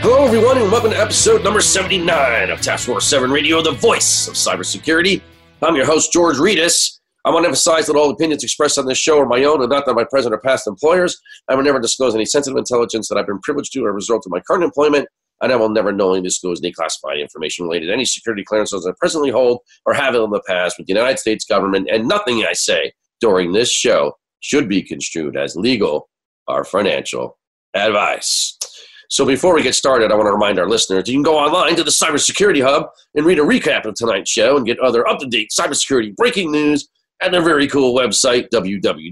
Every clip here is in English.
Hello, everyone, and welcome to episode number 79 of Task Force 7 Radio, the voice of cybersecurity. I'm your host, George Rettas. I want to emphasize that all opinions expressed on this show are my own and not that of my present or past employers. I will never disclose any sensitive intelligence that I've been privileged to as a result of my current employment and I will never knowingly disclose any classified information related to any security clearances I presently hold or have in the past with the United States government, and nothing I say during this show should be construed as legal or financial advice. So before we get started, I want to remind our listeners you can go online to the Cybersecurity Hub and read a recap of tonight's show and get other up-to-date cybersecurity breaking news at their very cool website, www.cshub.com.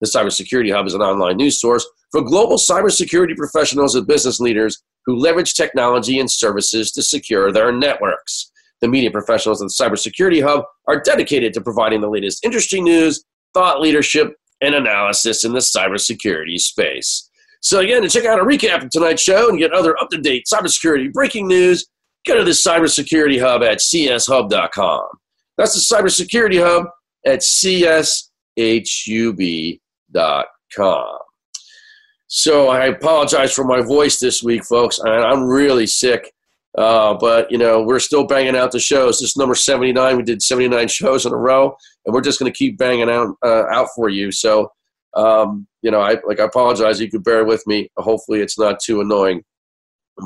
The Cybersecurity Hub is an online news source for global cybersecurity professionals and business leaders who leverage technology and services to secure their networks. The media professionals of the Cybersecurity Hub are dedicated to providing the latest industry news, thought leadership, and analysis in the cybersecurity space. So, again, to check out a recap of tonight's show and get other up to date cybersecurity breaking news, go to the Cybersecurity Hub at cshub.com. That's the Cybersecurity Hub at cshub.com. So I apologize for my voice this week, folks. I'm really sick. Uh, but you know we're still banging out the shows. This is number 79. We did 79 shows in a row, and we're just going to keep banging out uh, out for you. So um, you know, I like I apologize. You could bear with me. Hopefully, it's not too annoying.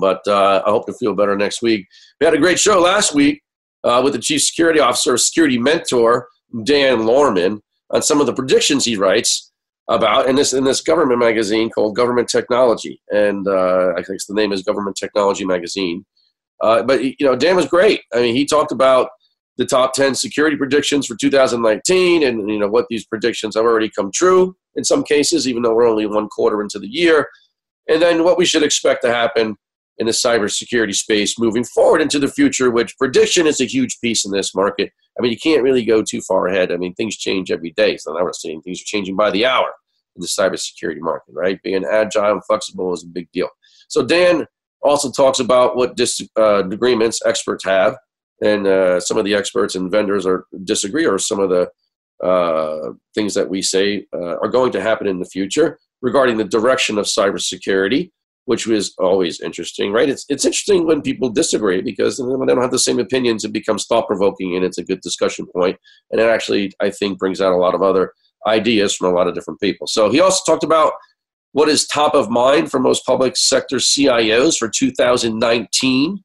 But uh, I hope to feel better next week. We had a great show last week uh, with the chief security officer, security mentor Dan Lohrmann, on some of the predictions he writes about in this in this government magazine called Government Technology, and uh, I think the name is Government Technology Magazine. Uh, but you know, Dan was great. I mean, he talked about the top 10 security predictions for 2019 and you know what these predictions have already come true in some cases even though we're only one quarter into the year and then what we should expect to happen in the cybersecurity space moving forward into the future which prediction is a huge piece in this market I mean, you can't really go too far ahead. I mean, things change every day. So now we're seeing things are changing by the hour in the cybersecurity market, right? Being agile and flexible is a big deal. So Dan also talks about what disagreements uh, experts have, and uh, some of the experts and vendors are disagree, or some of the uh, things that we say uh, are going to happen in the future regarding the direction of cybersecurity which was always interesting, right? It's it's interesting when people disagree because when they don't have the same opinions, it becomes thought provoking and it's a good discussion point. And it actually, I think, brings out a lot of other ideas from a lot of different people. So he also talked about what is top of mind for most public sector CIOs for 2019,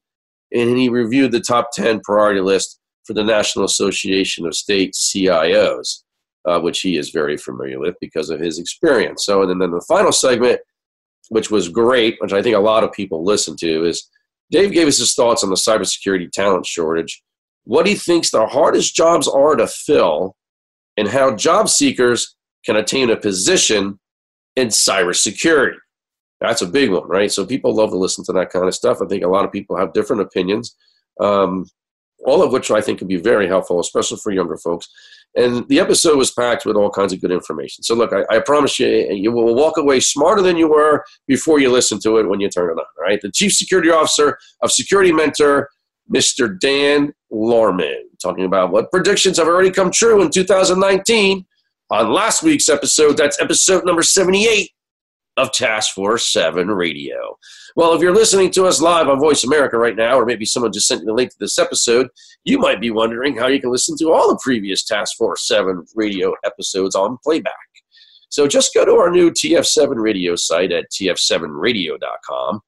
and he reviewed the top 10 priority list for the National Association of State CIOs, uh, which he is very familiar with because of his experience. So, and then the final segment which was great, which I think a lot of people listen to, is Dave gave us his thoughts on the cybersecurity talent shortage, what he thinks the hardest jobs are to fill, and how job seekers can attain a position in cybersecurity. That's a big one, right? So people love to listen to that kind of stuff. I think a lot of people have different opinions, um, all of which I think can be very helpful, especially for younger folks. And the episode was packed with all kinds of good information. So, look, I, I, promise you, you will walk away smarter than you were before you listen to it when you turn it on. Right? The Chief Security Officer of Security Mentor, Mr. Dan Lohrmann, talking about what predictions have already come true in 2019 on last week's episode. That's episode number 78 of Task Force 7 Radio. Well, if you're listening to us live on Voice America right now, or maybe someone just sent you the link to this episode, you might be wondering how you can listen to all the previous Task Force 7 radio episodes on playback. So just go to our new TF7 radio site at tf7radio.com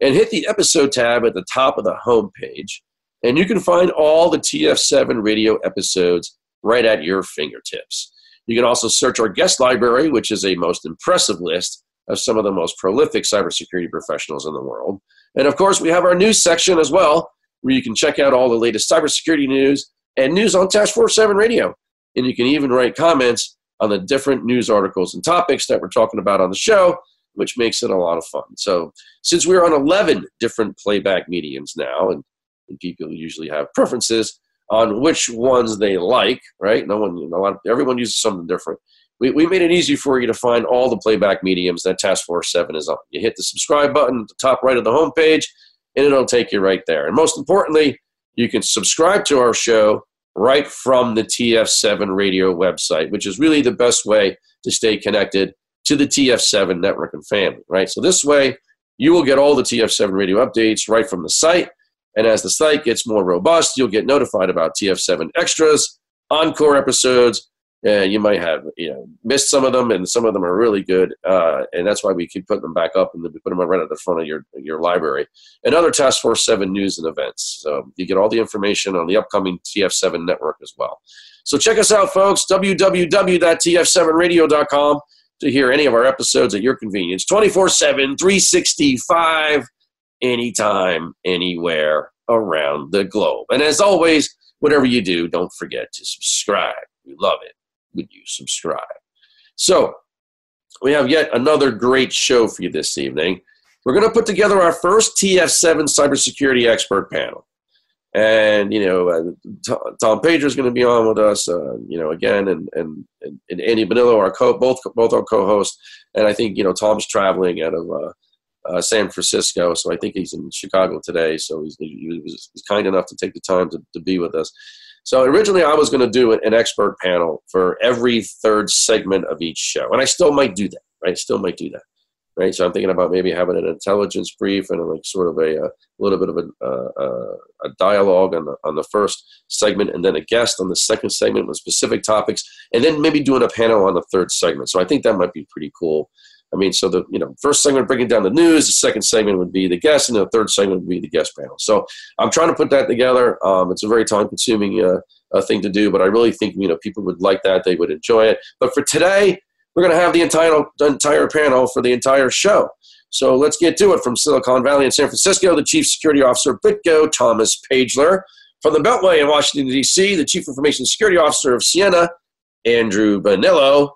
and hit the episode tab at the top of the homepage, and you can find all the TF7 radio episodes right at your fingertips. You can also search our guest library, which is a most impressive list of some of the most prolific cybersecurity professionals in the world. And of course, we have our news section as well, where you can check out all the latest cybersecurity news and news on Task Force 7 Radio. And you can even write comments on the different news articles and topics that we're talking about on the show. which makes it a lot of fun. So since we're on 11 different playback mediums now, and, and people usually have preferences on which ones they like, right? No one, a lot, of, everyone uses something different. We, we made it easy for you to find all the playback mediums that Task Force 7 is on. You hit the subscribe button at the top right of the homepage, and it'll take you right there. And most importantly, you can subscribe to our show right from the TF7 radio website, which is really the best way to stay connected to the TF7 network and family, right? So this way, you will get all the TF7 radio updates right from the site. And as the site gets more robust, you'll get notified about TF7 extras, encore episodes, uh, you might have you know missed some of them, and some of them are really good, uh, and that's why we keep putting them back up and then we put them right at the front of your your library. And other Task Force Seven news and events. So you get all the information on the upcoming TF7 network as well. So check us out, folks. www.tf7radio.com to hear any of our episodes at your convenience, 24 7, 365, anytime, anywhere around the globe. And as always, whatever you do, don't forget to subscribe. We love it would you subscribe? So, we have yet another great show for you this evening. We're going to put together our first TF7 cybersecurity expert panel. And, you know, uh, Tom Pageler is going to be on with us, uh, you know, again, and, and, and Andy Bonillo, our co- both, both our co hosts. And I think, you know, Tom's traveling out of uh, uh, San Francisco, so I think he's in Chicago today. So he's, he was, kind enough to take the time to, to be with us. So originally, I was going to do an expert panel for every third segment of each show, and I still might do that. Right, still might do that. Right, so I'm thinking about maybe having an intelligence brief and like sort of a, a little bit of a, a, a dialogue on the on the first segment, and then a guest on the second segment with specific topics, and then maybe doing a panel on the third segment. So I think that might be pretty cool. I mean, so the you know first segment breaking down the news, the second segment would be the guest, and the third segment would be the guest panel. So I'm trying to put that together. Um, it's a very time consuming uh, uh, thing to do, but I really think you know people would like that. They would enjoy it. But for today, we're going to have the entire the entire panel for the entire show. So let's get to it. From Silicon Valley in San Francisco, the Chief Security Officer BitGo, Thomas Pageler. From the Beltway in Washington, D.C., the Chief Information Security Officer of Ciena, Andrew Bonillo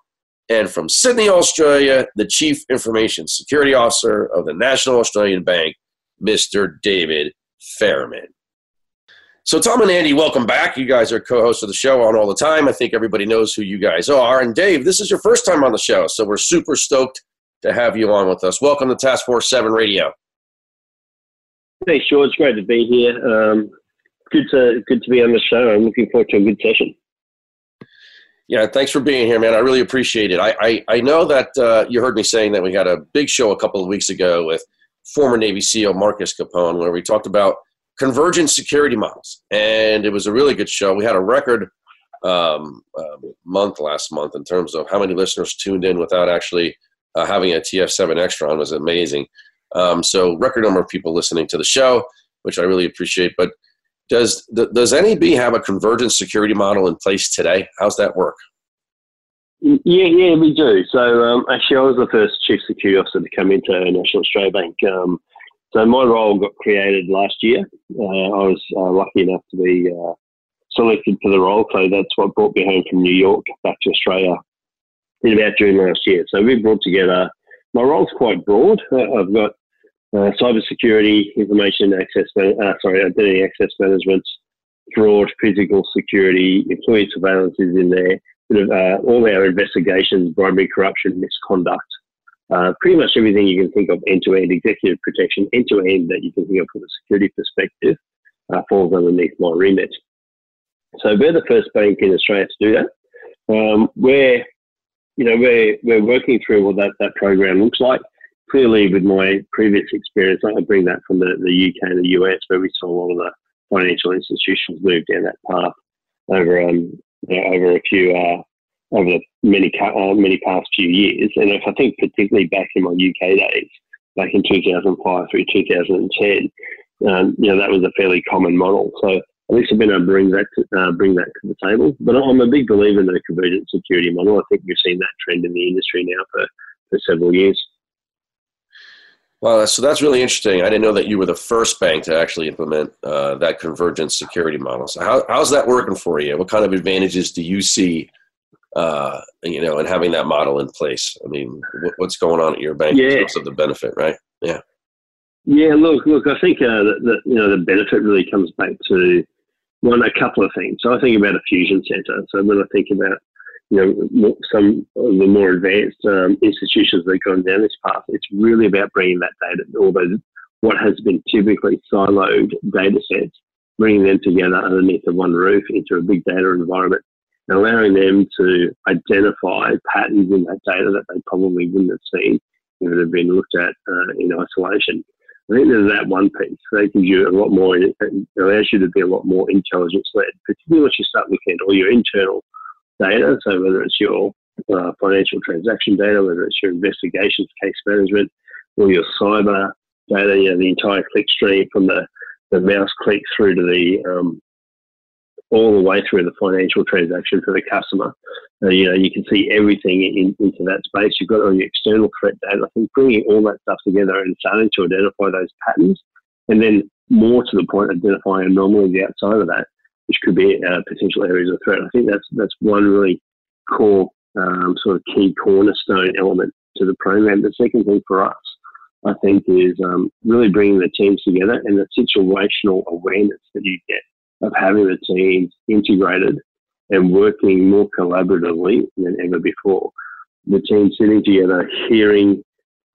and from Sydney, Australia, the Chief Information Security Officer of the National Australian Bank, Mr. David Fairman. So, Tom and Andy, welcome back. You guys are co hosts of the show on all the time. I think everybody knows who you guys are. And, Dave, this is your first time on the show, so we're super stoked to have you on with us. Welcome to Task Force 7 Radio. Hey, sure. It's great to be here. Um, good, to, good to be on the show. I'm looking forward to a good session. Yeah, thanks for being here, man. I really appreciate it. I, I, I know that uh, you heard me saying that we had a big show a couple of weeks ago with former Navy SEAL Marcus Capone, where we talked about convergent security models, and it was a really good show. We had a record um, uh, month last month in terms of how many listeners tuned in without actually uh, having a TF7 extra on was amazing. Um, so record number of people listening to the show, which I really appreciate. But does does NAB have a convergent security model in place today? How's that work? Yeah, yeah, we do. So um, actually, I was the first chief security officer to come into National Australia Bank. Um, so my role got created last year. Uh, I was uh, lucky enough to be uh, selected for the role, so that's what brought me home from New York back to Australia in about June last year. So we brought together. My role's quite broad. Uh, I've got uh, cybersecurity, information access, uh, sorry, identity access management, fraud, physical security, employee surveillance is in there. Sort Uh, all our investigations, bribery, corruption, misconduct, uh, pretty much everything you can think of end to end, executive protection, end to end that you can think of from a security perspective uh, falls underneath my remit. So we're the first bank in Australia to do that. Um, we're, you know, we're, we're working through what that, that program looks like clearly with my previous experience, I bring that from the, the UK and the US, where we saw a lot of the financial institutions move down that path over um, you know, over a few uh, over the many uh, many past few years. And if I think particularly back in my UK days, back in 2005 through 2010, um, you know that was a fairly common model. So at least I've been able to bring that to, uh, bring that to the table. But I'm a big believer in the convergent security model. I think we've seen that trend in the industry now for, for several years. Well, so that's really interesting. I didn't know that you were the first bank to actually implement uh, that convergence security model. So how, how's that working for you? What kind of advantages do you see uh, you know, and having that model in place. I mean, what's going on at your bank yeah. in terms of the benefit, right? Yeah. Yeah, look, look. I think uh, that, you know the benefit really comes back to one, a couple of things. So I think about a fusion center. So when I think about you know some of the more advanced um, institutions that have gone down this path, it's really about bringing that data, all those what has been typically siloed data sets, bringing them together underneath the one roof into a big data environment and allowing them to identify patterns in that data that they probably wouldn't have seen if it had been looked at uh, in isolation. I think there's that one piece. That gives you a lot more, it allows you to be a lot more intelligence led, particularly once you start looking at all your internal data. So whether it's your uh, financial transaction data, whether it's your investigations, case management, or your cyber data, you know, the entire click stream from the, the mouse click through to the um, all the way through the financial transaction for the customer. Uh, you know, you can see everything in, into that space. You've got all your external threat data. I think bringing all that stuff together and starting to identify those patterns, and then more to the point, identifying anomalies outside of that, which could be uh, potential areas of threat. I think that's that's one really core um, sort of key cornerstone element to the program. The second thing for us, I think, is um, really bringing the teams together and the situational awareness that you get of having the teams integrated and working more collaboratively than ever before. The team sitting together, hearing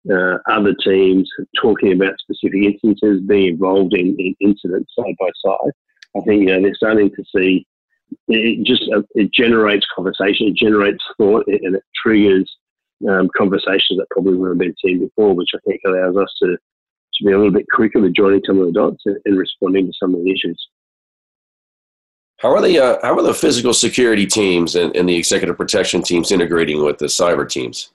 uh, other teams talking about specific instances, being involved in, in, incidents side by side. I think you know they're starting to see it just uh, it generates conversation, it generates thought, and it triggers um, conversations that probably wouldn't have been seen before, which I think allows us to to be a little bit quicker with joining some of the dots and, and responding to some of the issues. How are the uh, how are the physical security teams and, and, the executive protection teams integrating with the cyber teams?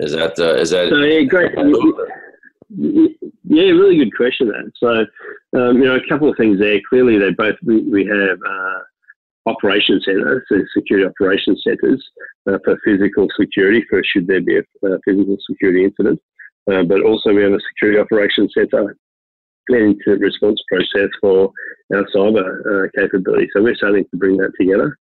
Is that uh, is that? So, yeah, great. Yeah, really good question. Then, so um, you know, a couple of things there. Clearly, they both we, we have uh, operation centers, so security operation centers uh, for physical security. For should there be a, a physical security incident, uh, but also we have a security operations center and incident response process for our cyber uh, capability. So we're starting to bring that together.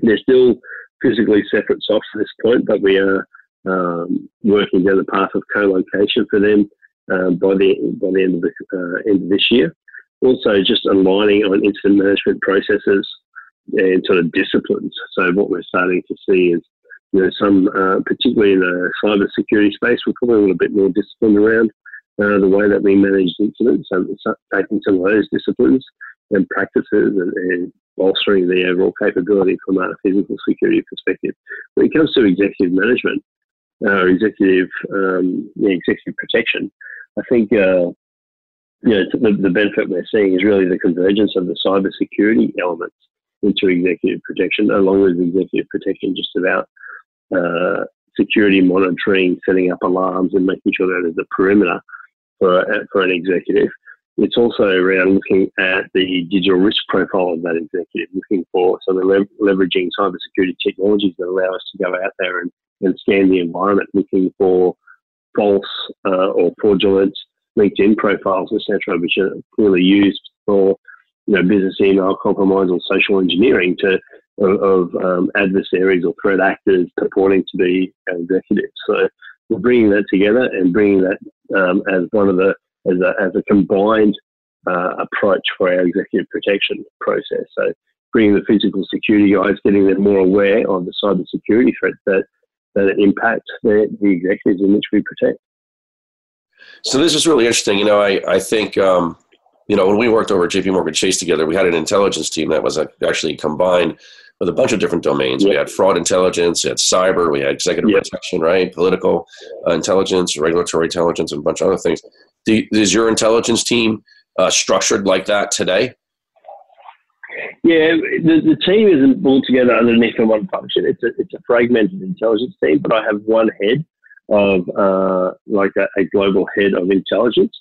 They're still physically separate SOCs at this point, but we are um, working down the path of co-location for them uh, by the by the end of the uh, end of this year. Also, just aligning on incident management processes and sort of disciplines. So what we're starting to see is, you know, some uh, particularly in the cyber security space, we're probably a little bit more disciplined around uh, the way that we manage incidents. So taking some of those disciplines and practices and, and, bolstering the overall capability from a physical security perspective. When it comes to executive management, uh, executive um, yeah, executive protection, I think uh, you know the, the benefit we're seeing is really the convergence of the cyber security elements into executive protection, along with executive protection, just about uh, security monitoring, setting up alarms, and making sure that is a perimeter for, for an executive. It's also around looking at the digital risk profile of that executive, looking for so we're le- leveraging cybersecurity technologies that allow us to go out there and, and scan the environment, looking for false uh, or fraudulent LinkedIn profiles, etc., which are clearly used for you know business email compromise or social engineering to of, of um, adversaries or threat actors purporting to be executives. So we're bringing that together and bringing that um, as one of the as a, as a combined uh, approach for our executive protection process. So bringing the physical security guys, getting them more aware of the cyber security threats that that impact the, the executives in which we protect. So this is really interesting. You know, I I think. Um, you know, when we worked over at JP Morgan Chase together, we had an intelligence team that was actually combined with a bunch of different domains. Yep. We had fraud intelligence, we had cyber, we had executive yep. protection, right? Political uh, intelligence, regulatory intelligence, and a bunch of other things. Do, is your intelligence team uh, structured like that today? Yeah, the, the team isn't pulled together underneath the one function. It's a, it's a fragmented intelligence team, but I have one head of uh, like a, a global head of intelligence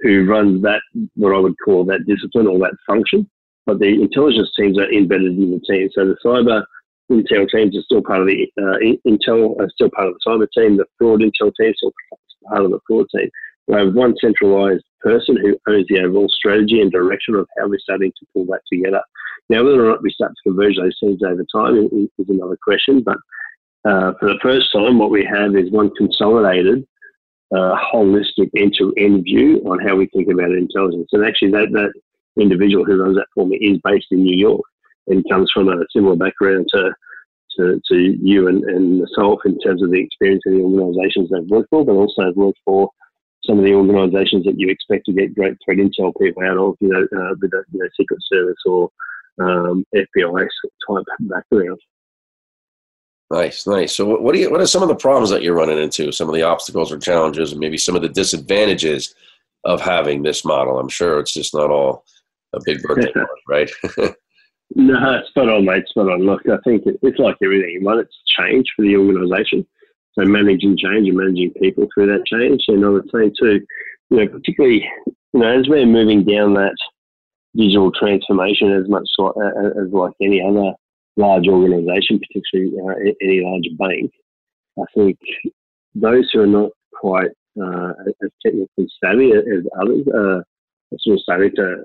who runs that, what I would call that discipline or that function but the intelligence teams are embedded in the team. So the cyber intel teams are still part of the uh, intel, are still part of the cyber team. The fraud intel team is still part of the fraud team. We have one centralized person who owns the overall strategy and direction of how we're starting to pull that together. Now, whether or not we start to converge those teams over time is, another question. But uh, for the first time, what we have is one consolidated, uh, holistic end-to-end view on how we think about intelligence. And actually, that, that individual who runs that for me is based in New York and comes from a similar background to to, to you and, and myself in terms of the experience of the organisations they've worked for, but also have worked for some of the organisations that you expect to get great threat intel people out of, you know, uh, with a you know, Secret Service or um, FBI type background. Nice, nice. So, what, do you? What are some of the problems that you're running into? Some of the obstacles or challenges, and maybe some of the disadvantages of having this model. I'm sure it's just not all a big birthday party, right? no, spot on, mate. Spot on. Look, I think it's like everything. One, it's change for the organisation. So managing change and managing people through that change. And I would say too, you know, particularly, you know, as we're moving down that digital transformation as much like, as like any other large organisation, particularly uh, any large bank, I think those who are not quite uh, as technically savvy as others are sort of starting to,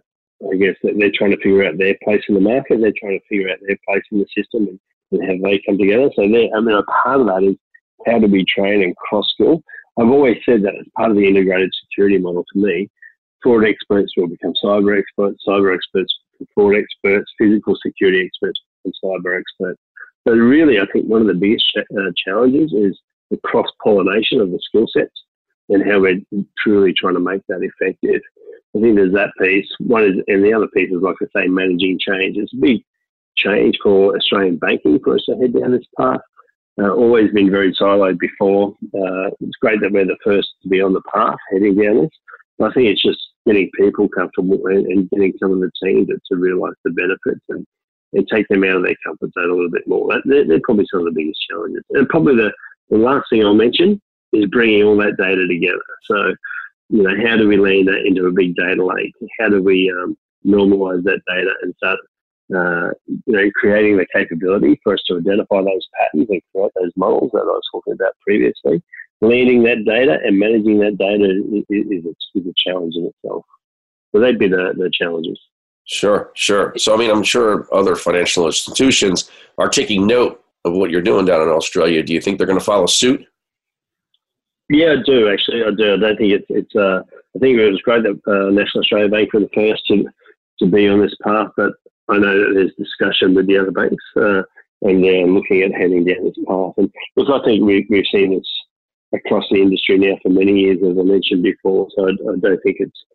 I guess, they're trying to figure out their place in the market. They're trying to figure out their place in the system and, and how they come together. So, I mean, a part of that is how do we train and cross skill? I've always said that as part of the integrated security model to me, fraud experts will become cyber experts, cyber experts fraud experts, physical security experts, and cyber experts. So really, I think one of the biggest uh, challenges is the cross pollination of the skill sets and how we're truly trying to make that effective. I think there's that piece. One is, and the other piece is, like I say, managing change. It's a big change for Australian banking for us to head down this path uh, always been very siloed before. Uh, it's great that we're the first to be on the path heading down this. But I think it's just getting people comfortable and, and getting some of the team to, to realise the benefits and, and take them out of their comfort zone a little bit more. That, they're, they're, probably some of the biggest challenges. And probably the, the last thing I'll mention is bringing all that data together. So, you know, how do we lean that into a big data lake? How do we um, normalise that data and start uh, you know, creating the capability for us to identify those patterns and create those models that I was talking about previously. Leading that data and managing that data is, is, a, is a challenge in itself. So they'd be the, the challenges. Sure, sure. So, I mean, I'm sure other financial institutions are taking note of what you're doing down in Australia. Do you think they're going to follow suit? Yeah, I do actually. I do. I don't think it's. it's uh, I think it was great that uh, National Australia Bank were the first to to be on this path, but I know that there's discussion with the other banks, uh, and they're looking at heading down this path. And because I think we, we've seen this across the industry now for many years, as I mentioned before. So I, I don't think it's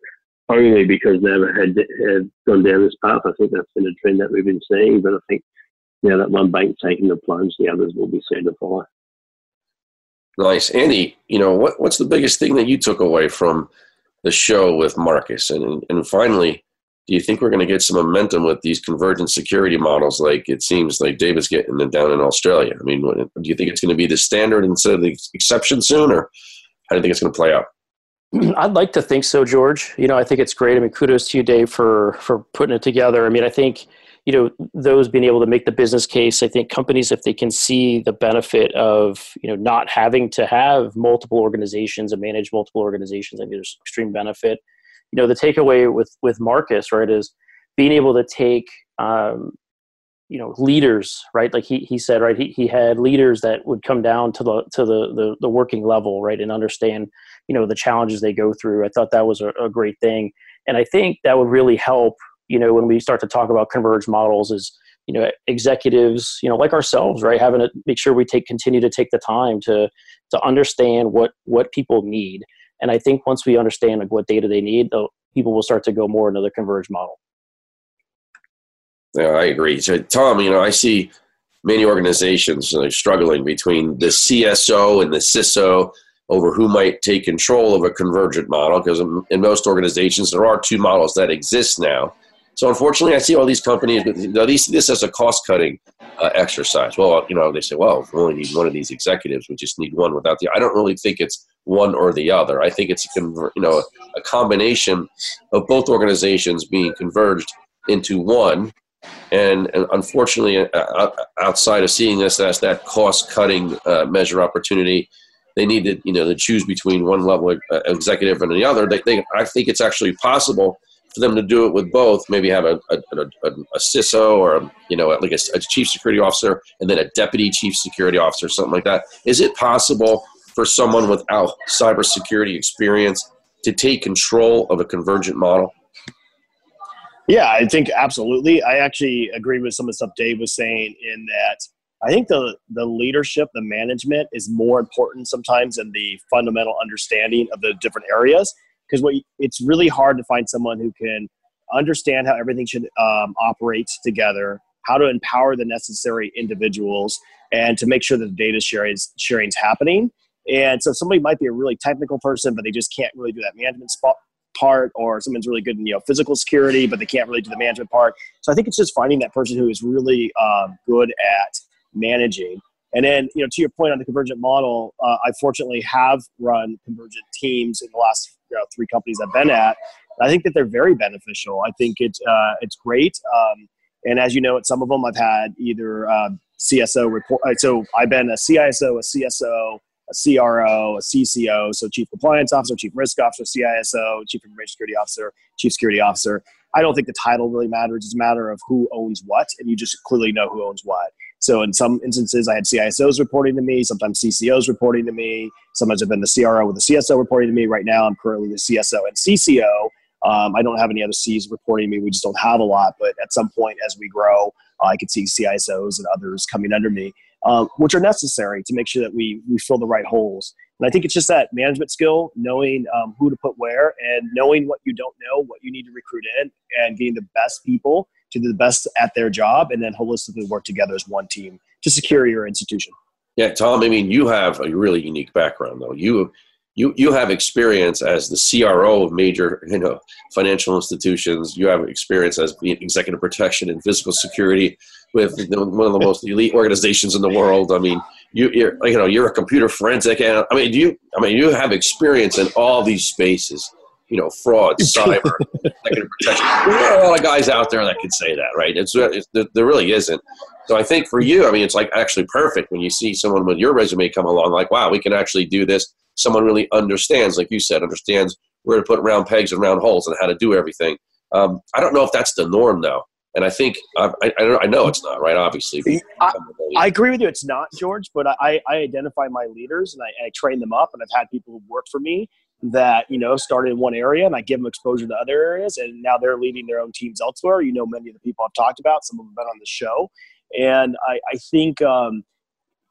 only because NABA had, had gone down this path. I think that's been a trend that we've been seeing. But I think now that one bank's taking the plunge, the others will be soon to follow. Nice, Andy. You know what? What's the biggest thing that you took away from the show with Marcus? And and finally, do you think we're going to get some momentum with these convergent security models like it seems like David's getting them down in Australia? I mean, do you think it's going to be the standard instead of the exception soon, or how do you think it's going to play out? I'd like to think so, George. You know, I think it's great. I mean, kudos to you, Dave, for for putting it together. I mean, I think you know those being able to make the business case. I think companies, if they can see the benefit of you know not having to have multiple organizations and manage multiple organizations, I think there's extreme benefit you know the takeaway with with Marcus right is being able to take um, you know leaders right? Like he, he said right he, he had leaders that would come down to the to the, the, the working level right and understand you know the challenges they go through. I thought that was a, a great thing. And i think that would really help you know when we start to talk about converged models is you know executives you know like ourselves right having to make sure we take continue to take the time to to understand what what people need and I think once we understand like, what data they need, people will start to go more into the converged model. Yeah, I agree. So, Tom, you know, I see many organizations are struggling between the CSO and the CISO over who might take control of a convergent model because in most organizations there are two models that exist now. So unfortunately, I see all these companies, know, these, this as a cost cutting uh, exercise. Well, you know, they say, well, we only need one of these executives, we just need one without the. I don't really think it's one or the other. I think it's you know a combination of both organizations being converged into one. And, and unfortunately, uh, outside of seeing this as that cost cutting uh, measure opportunity, they need to you know to choose between one level uh, executive and the other. They, they, I think it's actually possible for them to do it with both. Maybe have a, a, a, a CISO or a, you know like a, a chief security officer and then a deputy chief security officer, something like that. Is it possible for someone without cybersecurity experience to take control of a convergent model? Yeah, I think absolutely. I actually agree with some of the stuff Dave was saying in that I think the the leadership, the management is more important sometimes than the fundamental understanding of the different areas because what it's really hard to find someone who can understand how everything should um, operate together, how to empower the necessary individuals, and to make sure that the data sharing is happening. And so somebody might be a really technical person, but they just can't really do that management spot part or someone's really good in you know physical security but they can't really do the management part so i think it's just finding that person who is really um, good at managing and then you know to your point on the convergent model uh, i fortunately have run convergent teams in the last you know, three companies i've been at i think that they're very beneficial i think it's uh, it's great um, and as you know at some of them i've had either uh, cso report uh, so i've been a ciso a cso a CRO, a CCO, so Chief Compliance Officer, Chief Risk Officer, CISO, Chief Information Security Officer, Chief Security Officer. I don't think the title really matters. It's a matter of who owns what, and you just clearly know who owns what. So in some instances, I had CISOs reporting to me, sometimes CCOs reporting to me, sometimes I've been the CRO with the CSO reporting to me. Right now, I'm currently the CSO and CCO. Um, I don't have any other Cs reporting to me. We just don't have a lot, but at some point as we grow, uh, I could see CISOs and others coming under me um, which are necessary to make sure that we, we fill the right holes. And I think it's just that management skill, knowing um, who to put where, and knowing what you don't know, what you need to recruit in, and getting the best people to do the best at their job, and then holistically work together as one team to secure your institution. Yeah, Tom. I mean, you have a really unique background, though. You you you have experience as the CRO of major you know financial institutions. You have experience as executive protection and physical security with one of the most elite organizations in the world. I mean, you you're, you know you're a computer forensic. And, I mean, you I mean you have experience in all these spaces. You know, fraud, cyber, protection. There are a lot of guys out there that can say that, right? It's, it's there really isn't. So I think for you, I mean, it's like actually perfect when you see someone with your resume come along. Like, wow, we can actually do this someone really understands, like you said, understands where to put round pegs and round holes and how to do everything. Um, I don't know if that's the norm though. And I think I, I, I know it's not right. Obviously, I, I, agree with you. It's not George, but I, I identify my leaders and I, I train them up. And I've had people who work for me that you know started in one area, and I give them exposure to other areas, and now they're leading their own teams elsewhere. You know, many of the people I've talked about, some of them been on the show, and I, I think um,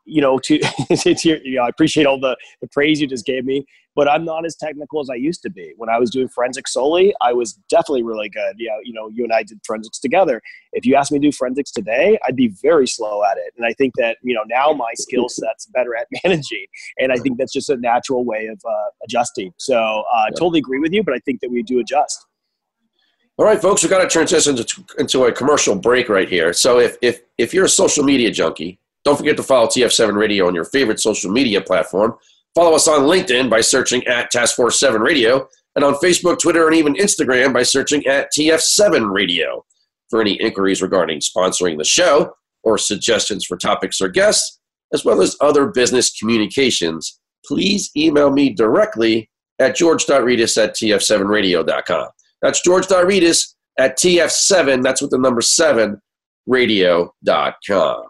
you know, to, to you know, I appreciate all the, the praise you just gave me, but I'm not as technical as I used to be. When I was doing forensics solely, I was definitely really good. Yeah, you know, you and I did forensics together. If you asked me to do forensics today, I'd be very slow at it. And I think that, you know, now my skill set's better at managing. And I think that's just a natural way of uh, adjusting. So uh, I totally agree with you, but I think that we do adjust. All right, folks, we've got to transition into, into a commercial break right here. So if, if, if you're a social media junkie, don't forget to follow TF7 Radio on your favorite social media platform. Follow us on LinkedIn by searching at Task Force 7 Radio, and on Facebook, Twitter, and even Instagram by searching at TF7 Radio. For any inquiries regarding sponsoring the show or suggestions for topics or guests, as well as other business communications, please email me directly at george.rettas at tf7radio.com. That's george.rettas at tf7, that's with the number 7, radio.com.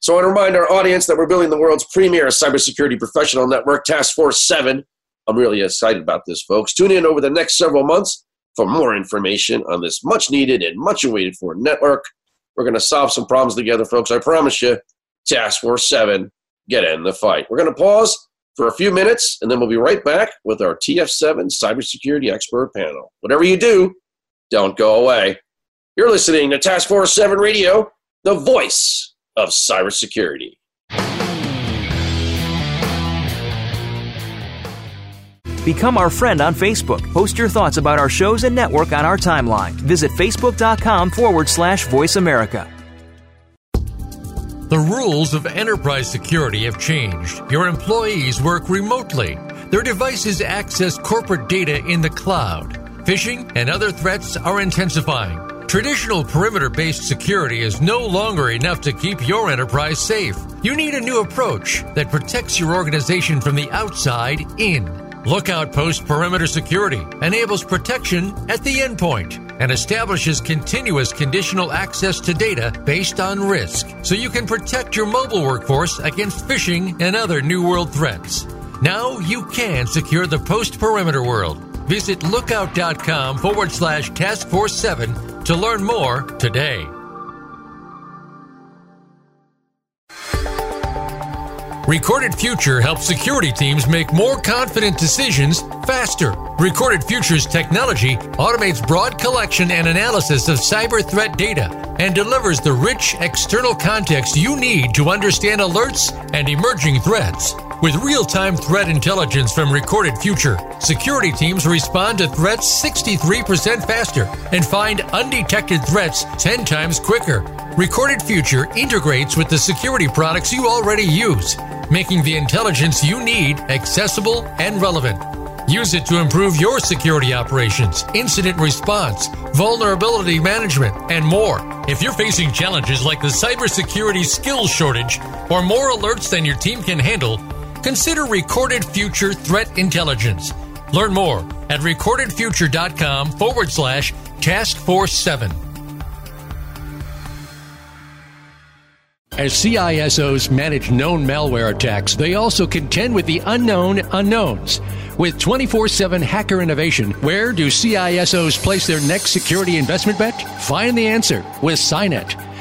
So I want to remind our audience that we're building the world's premier cybersecurity professional network, Task Force 7. I'm really excited about this, folks. Tune in over the next several months for more information on this much needed and much awaited for network. We're going to solve some problems together, folks. I promise you. Task Force 7, get in the fight. We're going to pause for a few minutes, and then we'll be right back with our TF7 cybersecurity expert panel. Whatever you do, don't go away. You're listening to Task Force 7 Radio, the voice of cybersecurity. Become our friend on Facebook. Post your thoughts about our shows and network on our timeline. Visit facebook.com forward slash voice America. The rules of enterprise security have changed. Your employees work remotely. Their devices access corporate data in the cloud. Phishing and other threats are intensifying. Traditional perimeter based security is no longer enough to keep your enterprise safe. You need a new approach that protects your organization from the outside in. Lookout Post Perimeter Security enables protection at the endpoint and establishes continuous conditional access to data based on risk so you can protect your mobile workforce against phishing and other New World threats. Now you can secure the post perimeter world. Visit lookout.com forward slash task force 7 to learn more today. Recorded Future helps security teams make more confident decisions faster. Recorded Future's technology automates broad collection and analysis of cyber threat data and delivers the rich external context you need to understand alerts and emerging threats. With real time threat intelligence from Recorded Future, security teams respond to threats 63% faster and find undetected threats 10 times quicker. Recorded Future integrates with the security products you already use, making the intelligence you need accessible and relevant. Use it to improve your security operations, incident response, vulnerability management, and more. If you're facing challenges like the cybersecurity skills shortage or more alerts than your team can handle, consider Recorded Future Threat Intelligence. Learn more at recordedfuture.com forward slash task force 7. As CISOs manage known malware attacks, they also contend with the unknown unknowns. With 24 7 hacker innovation, where do CISOs place their next security investment bet? Find the answer with SINET.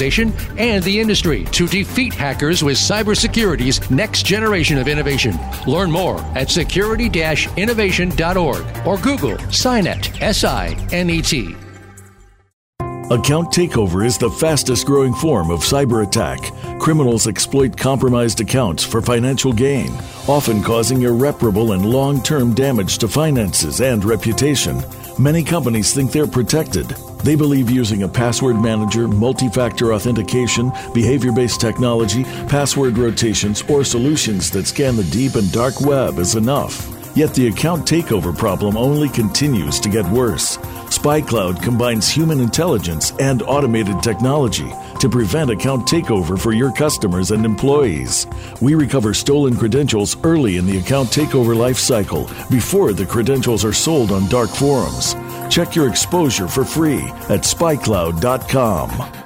and the industry to defeat hackers with cybersecurity's next generation of innovation. Learn more at security innovation.org or Google SINET, S I N E T. Account takeover is the fastest growing form of cyber attack. Criminals exploit compromised accounts for financial gain, often causing irreparable and long term damage to finances and reputation. Many companies think they're protected. They believe using a password manager, multi factor authentication, behavior based technology, password rotations, or solutions that scan the deep and dark web is enough. Yet the account takeover problem only continues to get worse. SpyCloud combines human intelligence and automated technology to prevent account takeover for your customers and employees. We recover stolen credentials early in the account takeover life cycle before the credentials are sold on dark forums. Check your exposure for free at spycloud.com.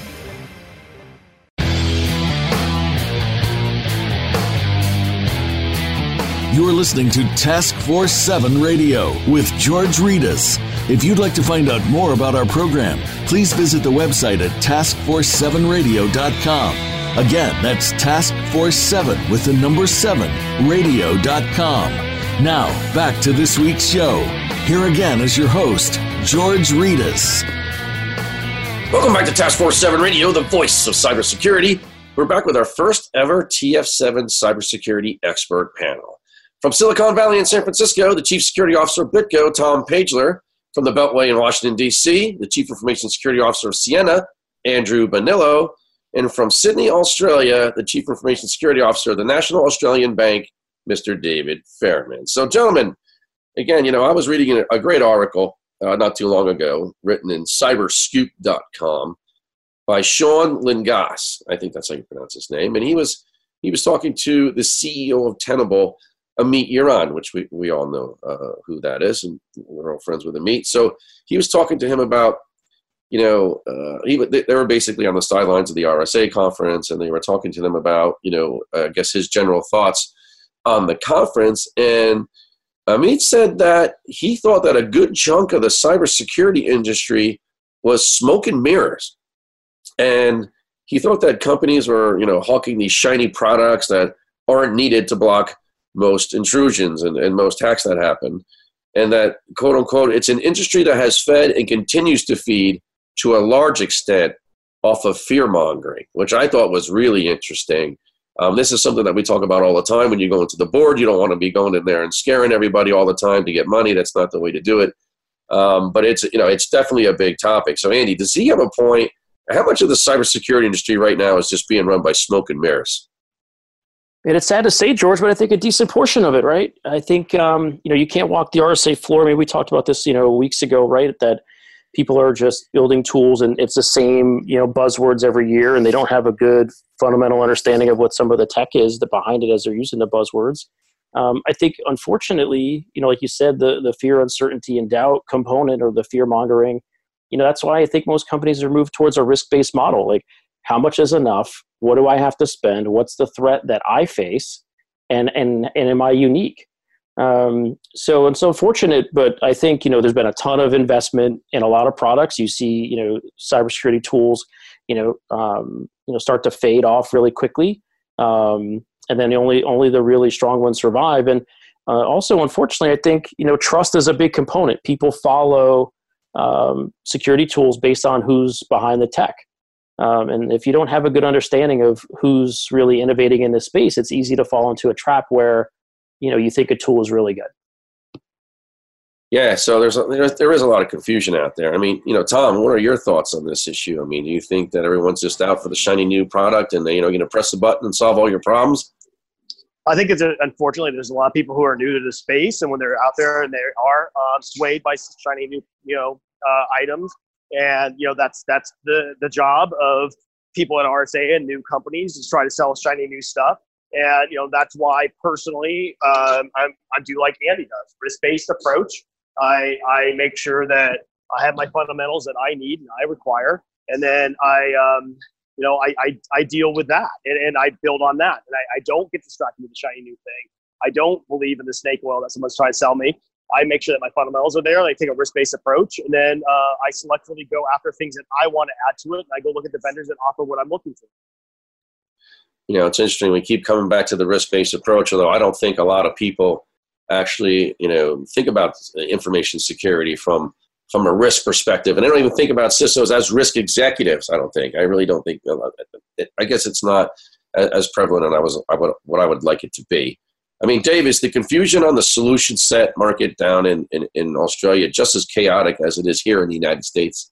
You're listening to Task Force 7 Radio with George Rettas. If you'd like to find out more about our program, please visit the website at taskforce7radio.com. Again, that's Task Force 7 with the number 7 radio.com. Now, back to this week's show. Here again is your host, George Rettas. Welcome back to Task Force 7 Radio, the voice of cybersecurity. We're back with our first ever TF7 cybersecurity expert panel. From Silicon Valley in San Francisco, the Chief Security Officer of BitGo, Tom Pageler. From the Beltway in Washington, D.C., the Chief Information Security Officer of Ciena, Andrew Bonillo. And from Sydney, Australia, the Chief Information Security Officer of the National Australian Bank, Mr. David Fairman. So, gentlemen, again, you know, I was reading a great article uh, not too long ago written in cyberscoop.com by Sean Lyngaas. I think that's how you pronounce his name. And he was he was talking to the CEO of Tenable Amit Yoran, which we, we all know uh, who that is, and we're all friends with Amit. So he was talking to him about, you know, uh, he, they were basically on the sidelines of the RSA conference, and they were talking to them about, you know, I guess his general thoughts on the conference. And Amit said that he thought that a good chunk of the cybersecurity industry was smoke and mirrors. And he thought that companies were, you know, hawking these shiny products that aren't needed to block most intrusions and, and most hacks that happen. And that, quote unquote, it's an industry that has fed and continues to feed to a large extent off of fear mongering, which I thought was really interesting. Um, this is something that we talk about all the time when you go into the board. You don't want to be going in there and scaring everybody all the time to get money. That's not the way to do it. Um, but it's you know it's definitely a big topic. So Andy, does he have a point? How much of the cybersecurity industry right now is just being run by smoke and mirrors? And it's sad to say, George, but I think a decent portion of it, right? I think um, you know you can't walk the RSA floor. I mean, we talked about this, you know, weeks ago, right? That people are just building tools, and it's the same, you know, buzzwords every year, and they don't have a good fundamental understanding of what some of the tech is that behind it as they're using the buzzwords. Um, I think, unfortunately, you know, like you said, the the fear, uncertainty, and doubt component, or the fear mongering, you know, that's why I think most companies are moved towards a risk based model. Like, how much is enough? What do I have to spend? What's the threat that I face? And and and am I unique? Um, so it's unfortunate, but I think you know there's been a ton of investment in a lot of products. You see, you know, cybersecurity tools, you know, um, you know, start to fade off really quickly, um, and then only only the really strong ones survive. And uh, also, unfortunately, I think you know trust is a big component. People follow um, security tools based on who's behind the tech. Um, and if you don't have a good understanding of who's really innovating in this space, it's easy to fall into a trap where you know you think a tool is really good. Yeah, so there's, a, there's there is a lot of confusion out there. I mean, you know, Tom, what are your thoughts on this issue? I mean, do you think that everyone's just out for the shiny new product and they, you know, going to press the button and solve all your problems? I think it's a, unfortunately there's a lot of people who are new to the space, and when they're out there and they are uh, swayed by shiny new you know uh, items, and you know that's that's the the job of people at RSA and new companies is try to sell shiny new stuff. And you know that's why personally um, I'm, I do like Andy does risk based approach. I I make sure that I have my fundamentals that I need and I require, and then I um, you know I, I I deal with that and, and I build on that, and I, I don't get distracted with the shiny new thing. I don't believe in the snake oil that someone's trying to sell me. I make sure that my fundamentals are there. I take a risk based approach, and then uh, I selectively go after things that I want to add to it. And I go look at the vendors that offer what I'm looking for. You know, it's interesting. We keep coming back to the risk based approach, although I don't think a lot of people actually, you know, think about information security from from a risk perspective, and I don't even think about CISOs as risk executives. I don't think. I really don't think. I guess it's not as prevalent, and I was what I would like it to be. I mean, Dave, is the confusion on the solution set market down in, in, in Australia just as chaotic as it is here in the United States?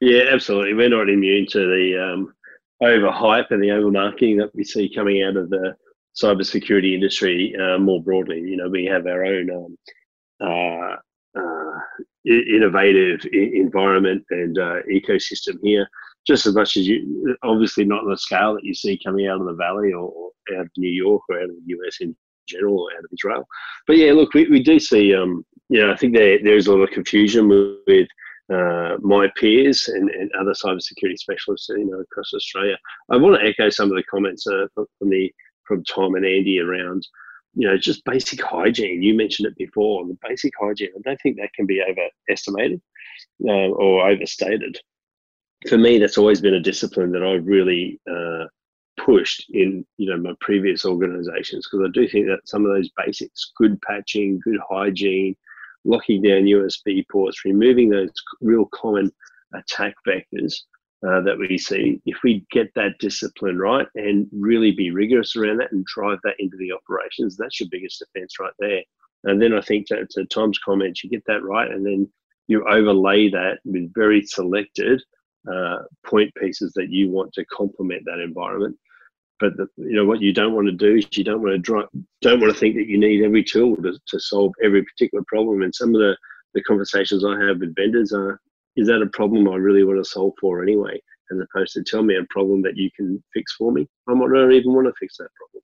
Yeah, absolutely. We're not immune to the um, overhype and the over marketing that we see coming out of the cybersecurity industry uh, more broadly. You know, we have our own um, uh, uh, innovative I- environment and uh, ecosystem here, just as much as you, obviously not on the scale that you see coming out of the Valley or, or out of New York or out of the US in general out of Israel. But yeah, look, we, we do see, um, you know, I think there, there's a lot of confusion with, uh, my peers and, and other cybersecurity specialists, you know, across Australia. I want to echo some of the comments uh, from the from Tom and Andy around, you know, just basic hygiene. You mentioned it before. The basic hygiene. I don't think that can be overestimated uh, or overstated. For me, that's always been a discipline that I've really uh, pushed in you know my previous organizations because I do think that some of those basics, good patching, good hygiene, locking down USB ports, removing those real common attack vectors uh, that we see, if we get that discipline right and really be rigorous around that and drive that into the operations, that's your biggest defense right there. And then I think to, to Tom's comments, you get that right, and then you overlay that with very selected uh, point pieces that you want to complement that environment but the, you know what you don't want to do is you don't want to drive, don't want to think that you need every tool to, to solve every particular problem. And some of the, the conversations I have with vendors are, is that a problem I really want to solve for anyway? As opposed to tell me a problem that you can fix for me. I don't even want to fix that problem.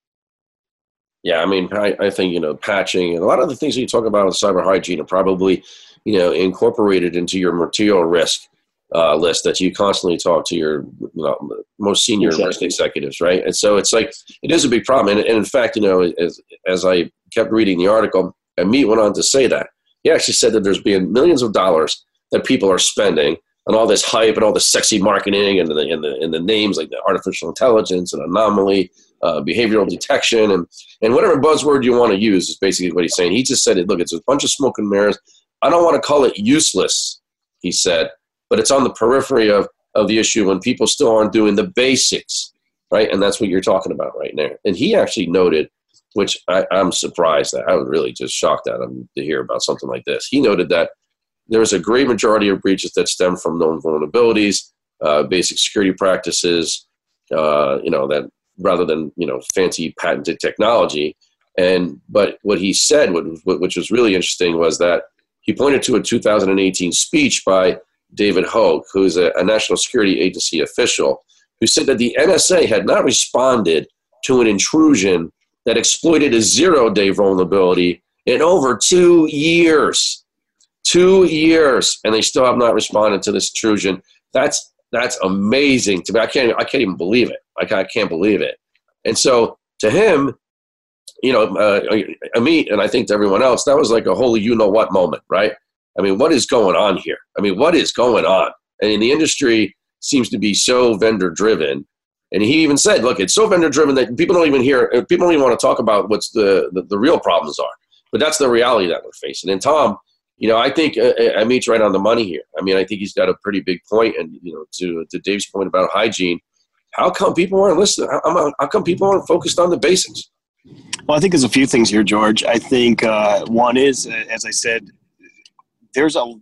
Yeah, I mean, I, I think you know patching and a lot of the things that you talk about with cyber hygiene are probably you know incorporated into your material risk uh, list that you constantly talk to your you know, most senior exactly. risk executives, right? And so it's like it is a big problem. And, and in fact, you know, as as I kept reading the article, Amit went on to say that. He actually said that there's been millions of dollars that people are spending on all this hype and all the sexy marketing and the, and the, and the names like the artificial intelligence and anomaly, uh, behavioral detection, and, and whatever buzzword you want to use is basically what he's saying. He just said, it. look, it's a bunch of smoke and mirrors. I don't want to call it useless, he said, but it's on the periphery of, of the issue when people still aren't doing the basics, right? And that's what you're talking about right now. And he actually noted, which I, I'm surprised that I was really just shocked at him to hear about something like this. He noted that there's a great majority of breaches that stem from known vulnerabilities, uh, basic security practices, uh, you know, that rather than, you know, fancy patented technology. And, but what he said, which was really interesting, was that he pointed to a 2018 speech by David Hogue, who's a, a National Security Agency official, who said that the NSA had not responded to an intrusion that exploited a zero day vulnerability in over two years two years, and they still have not responded to this intrusion. That's that's amazing to me. I can't I can't even believe it. Like I can't believe it. And so to him, you know, uh, Amit, and I think to everyone else, that was like a holy you know what moment, right? I mean, what is going on here? I mean, what is going on? And the industry seems to be so vendor driven. And he even said, look, it's so vendor driven that people don't even hear, people don't even want to talk about what's the, the, the real problems are. But that's the reality that we're facing. And Tom, you know, I think uh, uh, Amit's right on the money here. I mean, I think he's got a pretty big point. point, and you know, to to Dave's point about hygiene, how come people aren't listening? How, how come people aren't focused on the basics? Well, I think there's a few things here, George. I think uh, one is, uh, as I said, there's a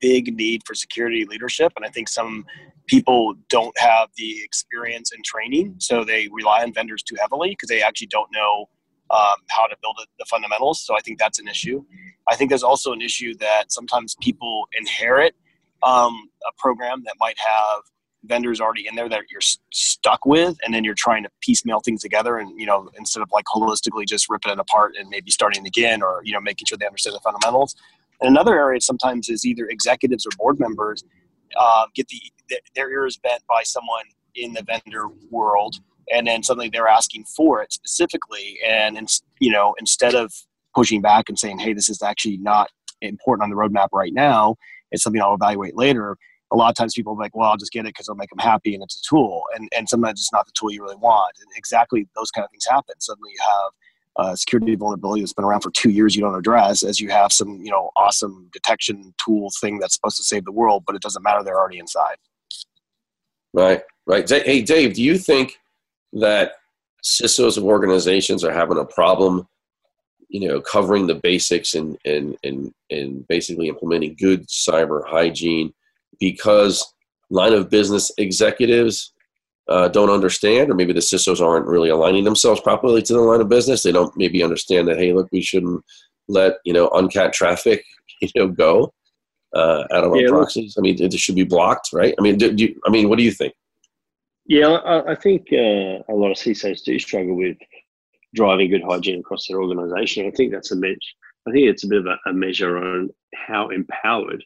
big need for security leadership, and I think some people don't have the experience and training, so they rely on vendors too heavily because they actually don't know um, how to build the fundamentals. So I think that's an issue. I think there's also an issue that sometimes people inherit um, a program that might have vendors already in there that you're stuck with and then you're trying to piecemeal things together and you know instead of like holistically just ripping it apart and maybe starting again or you know making sure they understand the fundamentals another area sometimes is either executives or board members uh, get the their ears bent by someone in the vendor world and then suddenly they're asking for it specifically and you know instead of pushing back and saying hey this is actually not important on the roadmap right now it's something i'll evaluate later a lot of times people are like well i'll just get it because it'll make them happy and it's a tool and, and sometimes it's not the tool you really want and exactly those kind of things happen. Suddenly you have a security vulnerability that's been around for two years you don't address as you have some you know awesome detection tool thing that's supposed to save the world but it doesn't matter they're already inside. Right right. Hey dave do you think that CISOs of organizations are having a problem, you know, covering the basics and and and and basically implementing good cyber hygiene because line of business executives uh, don't understand, or maybe the CISOs aren't really aligning themselves properly to the line of business. They don't maybe understand that hey, look, we shouldn't let you know uncat traffic you know go uh, out of our yeah, proxies. I mean, it should be blocked, right? I mean, do, do you, I mean, what do you think? Yeah, I, I think uh, a lot of CISOs do struggle with driving good hygiene across their organisation. I think that's a measure. I think it's a bit of a, a measure on how empowered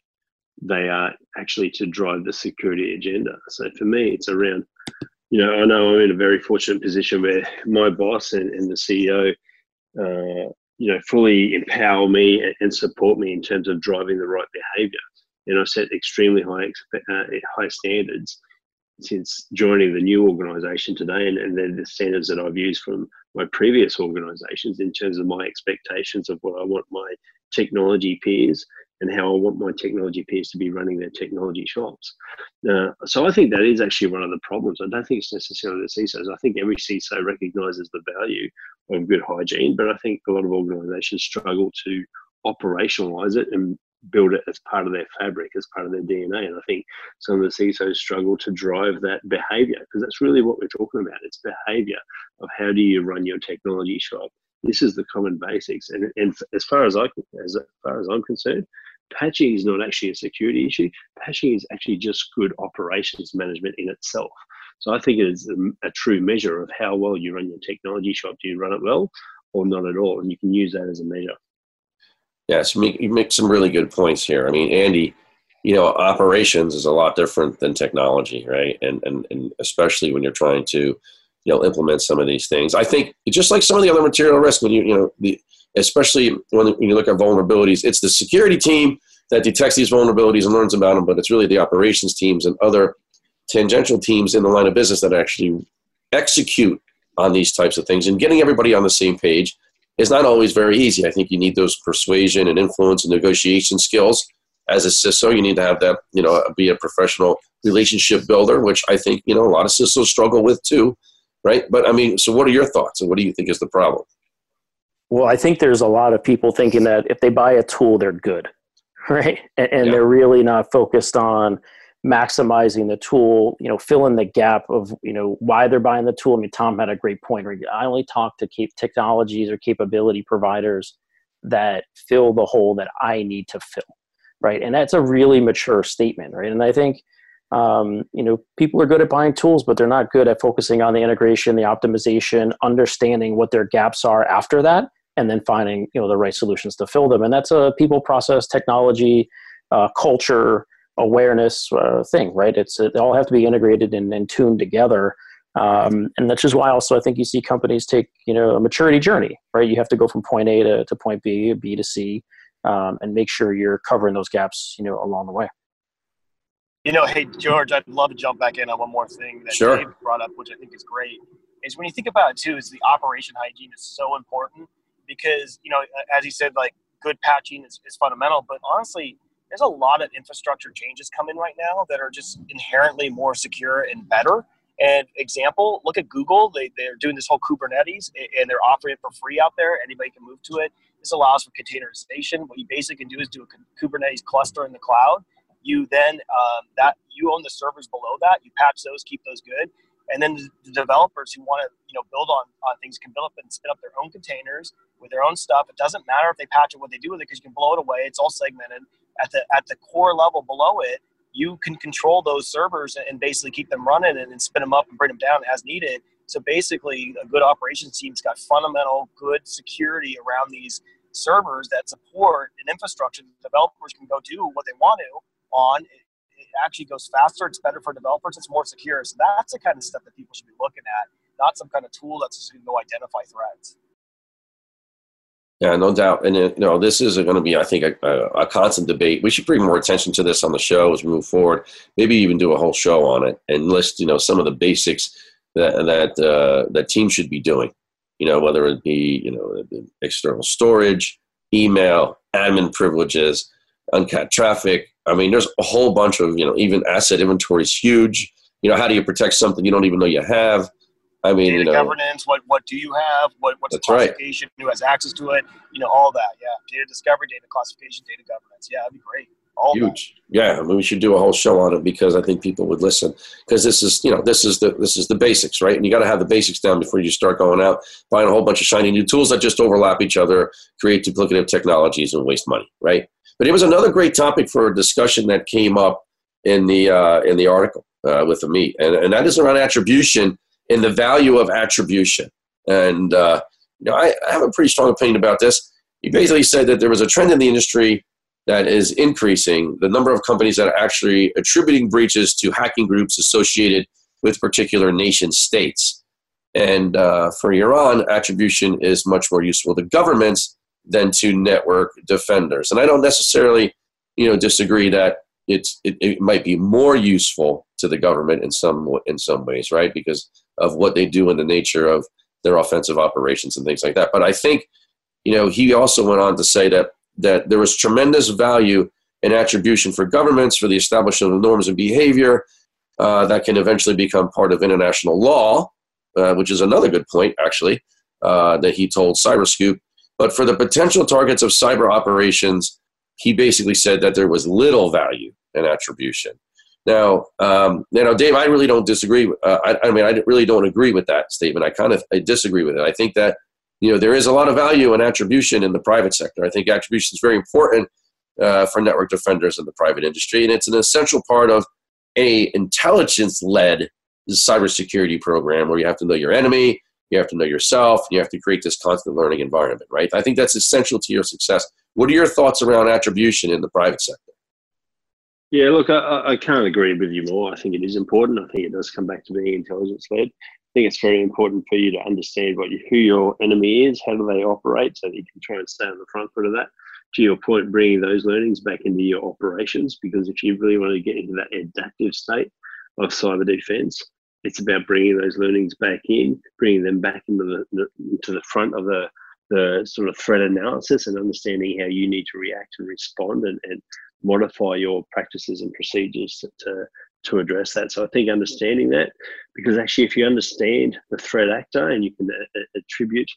they are actually to drive the security agenda. So for me, it's around, you know, I know I'm in a very fortunate position where my boss and, and the CEO, uh, you know, fully empower me and, and, support me in terms of driving the right behavior. And I set extremely high uh, high standards since joining the new organization today and, and then the standards that I've used from my previous organizations in terms of my expectations of what I want my technology peers and how I want my technology peers to be running their technology shops. Uh, so I think that is actually one of the problems. I don't think it's necessarily the CISOs. I think every CISO recognizes the value of good hygiene, but I think a lot of organizations struggle to operationalize it and build it as part of their fabric, as part of their DNA. And I think some of the CISOs struggle to drive that behavior because that's really what we're talking about. It's behavior of how do you run your technology shop. This is the common basics. And, and as far as I as far as I'm concerned, patching is not actually a security issue. Patching is actually just good operations management in itself. So I think it is a, a true measure of how well you run your technology shop. Do you run it well or not at all? And you can use that as a measure. Yes, you make some really good points here. I mean, Andy, you know, operations is a lot different than technology, right? And and and especially when you're trying to, you know, implement some of these things. I think just like some of the other material risk, when you you know the especially when, you look at vulnerabilities. It's the security team that detects these vulnerabilities and learns about them, but it's really the operations teams and other tangential teams in the line of business that actually execute on these types of things. And getting everybody on the same page is not always very easy. I think you need those persuasion and influence and negotiation skills. As a CISO, you need to have that, you know, be a professional relationship builder, which I think, you know, a lot of CISOs struggle with too, right? But I mean, so what are your thoughts and what do you think is the problem? Well, I think there's a lot of people thinking that if they buy a tool, they're good, right? And, and yeah. they're really not focused on maximizing the tool, you know, fill in the gap of, you know, why they're buying the tool. I mean, Tom had a great point. Right? I only talk to technologies or capability providers that fill the hole that I need to fill, right? And that's a really mature statement, right? And I think, um, you know, people are good at buying tools, but they're not good at focusing on the integration, the optimization, understanding what their gaps are after that, and then finding, you know, the right solutions to fill them. And that's a people process technology, uh, culture, awareness uh, thing, right? It's they all have to be integrated and, and tuned together. Um, and that's just why also I think you see companies take you know a maturity journey, right? You have to go from point A to, to point B, B to C, um, and make sure you're covering those gaps, you know, along the way. You know, hey George, I'd love to jump back in on one more thing that sure. Dave brought up, which I think is great. Is when you think about it too, is the operation hygiene is so important because you know, as he said, like good patching is, is fundamental, but honestly, there's a lot of infrastructure changes coming right now that are just inherently more secure and better. And example, look at Google. They, they're doing this whole Kubernetes and they're offering it for free out there. Anybody can move to it. This allows for containerization. What you basically can do is do a Kubernetes cluster in the cloud. You then um, that you own the servers below that. You patch those, keep those good, and then the developers who want to you know build on, on things can build up and spin up their own containers with their own stuff. It doesn't matter if they patch it, what they do with it, because you can blow it away. It's all segmented at the at the core level below it, you can control those servers and basically keep them running and, and spin them up and bring them down as needed. So basically, a good operations team's got fundamental good security around these servers that support an infrastructure that developers can go do what they want to on. It, it actually goes faster. It's better for developers. It's more secure. So that's the kind of stuff that people should be looking at, not some kind of tool that's just going to go identify threats. Yeah, no doubt. And you know, this is going to be, I think, a, a, constant debate. We should bring more attention to this on the show as we move forward. Maybe even do a whole show on it and list, you know, some of the basics that that uh, that teams should be doing. You know, whether it be you know external storage, email, admin privileges, uncapped traffic. I mean, there's a whole bunch of you know, even asset inventory is huge. You know, how do you protect something you don't even know you have? I mean, data you know, governance. What what do you have? What what's the classification? Right. Who has access to it? You know, all that. Yeah, data discovery, data classification, data governance. Yeah, that'd be great. All Huge. That. Yeah, I mean, we should do a whole show on it because I think people would listen. Because this is, you know, this is the this is the basics, right? And you got to have the basics down before you start going out buying a whole bunch of shiny new tools that just overlap each other, create duplicative technologies, and waste money, right? But it was another great topic for a discussion that came up in the uh, in the article uh, with Amit, and, and that is around attribution and the value of attribution. And uh, you know, I, I, have a pretty strong opinion about this. He basically said that there was a trend in the industry that is increasing the number of companies that are actually attributing breaches to hacking groups associated with particular nation states. And uh, for Iran, attribution is much more useful to governments than to network defenders. And I don't necessarily, you know, disagree that it's it, it might be more useful to the government in some in some ways, right? Because of what they do in the nature of their offensive operations and things like that. But I think, you know, he also went on to say that that there was tremendous value in attribution for governments for the establishment of norms and behavior uh, that can eventually become part of international law, uh, which is another good point, actually, uh, that he told Cyberscoop. But for the potential targets of cyber operations, he basically said that there was little value in attribution. Now, um, you know, Dave, I really don't disagree. Uh, I, I, mean, I really don't agree with that statement. I kind of I disagree with it. I think that you know there is a lot of value in attribution in the private sector. I think attribution is very important uh, for network defenders in the private industry, and it's an essential part of a intelligence-led cybersecurity program where you have to know your enemy, you have to know yourself, and you have to create this constant learning environment. Right? I think that's essential to your success. What are your thoughts around attribution in the private sector? Yeah, look, I, I can't agree with you more. I think it is important. I think it does come back to being intelligence led. Think it's very important for you to understand what you, who your enemy is, how do they operate, so that you can try and stay on the front foot of that. To your point, bringing those learnings back into your operations, because if you really want to get into that adaptive state of cyber defense, it's about bringing those learnings back in, bringing them back into the, the into the front of the the sort of threat analysis and understanding how you need to react and respond and, and modify your practices and procedures to, to, to address that. So I think understanding that, because actually, if you understand the threat actor and you can a- attribute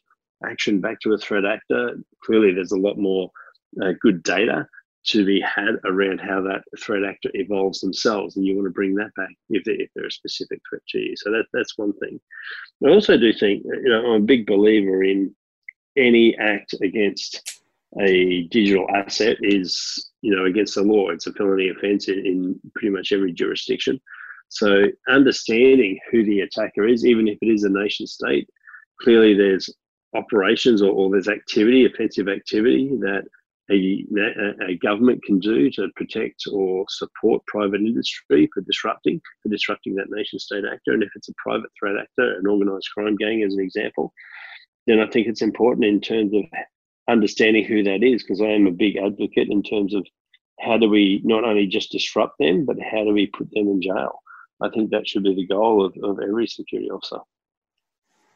action back to a threat actor, clearly there's a lot more uh, good data to be had around how that threat actor evolves themselves, and you want to bring that back if they're, if they're a specific threat to you. So that that's one thing. I also do think, uh, you know, I'm a big believer in any act against a digital asset is, you know, against the law. It's a felony offence in, in pretty much every jurisdiction. So understanding who the attacker is, even if it is a nation state, clearly there's operations or, or there's activity, offensive activity that a, a, government can do to protect or support private industry for disrupting, for disrupting that nation state actor. And if it's a private threat actor, an organized crime gang as an example, then I think it's important in terms of understanding who that is, because I am a big advocate in terms of how do we not only just disrupt them, but how do we put them in jail? I think that should be the goal of, of every security officer.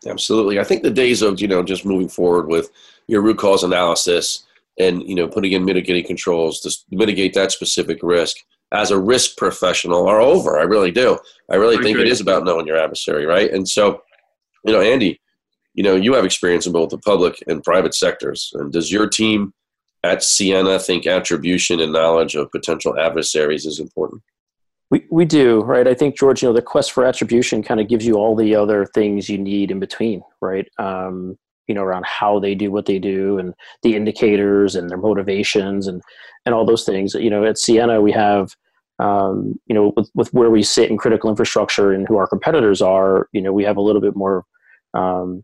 Absolutely. I think the days of, you know, just moving forward with your root cause analysis and, you know, putting in mitigating controls to mitigate that specific risk as a risk professional are over. I really do. I really I think agree. it is about knowing your adversary, right? And so, you know, Andy, you know, you have experience in both the public and private sectors. And does your team at Ciena think attribution and knowledge of potential adversaries is important? We, we do, right? I think, George, you know, the quest for attribution kind of gives you all the other things you need in between, right? Um, you know, around how they do what they do and the indicators and their motivations and, and all those things. You know, at Ciena, we have, um, you know, with, with where we sit in critical infrastructure and who our competitors are, you know, we have a little bit more um,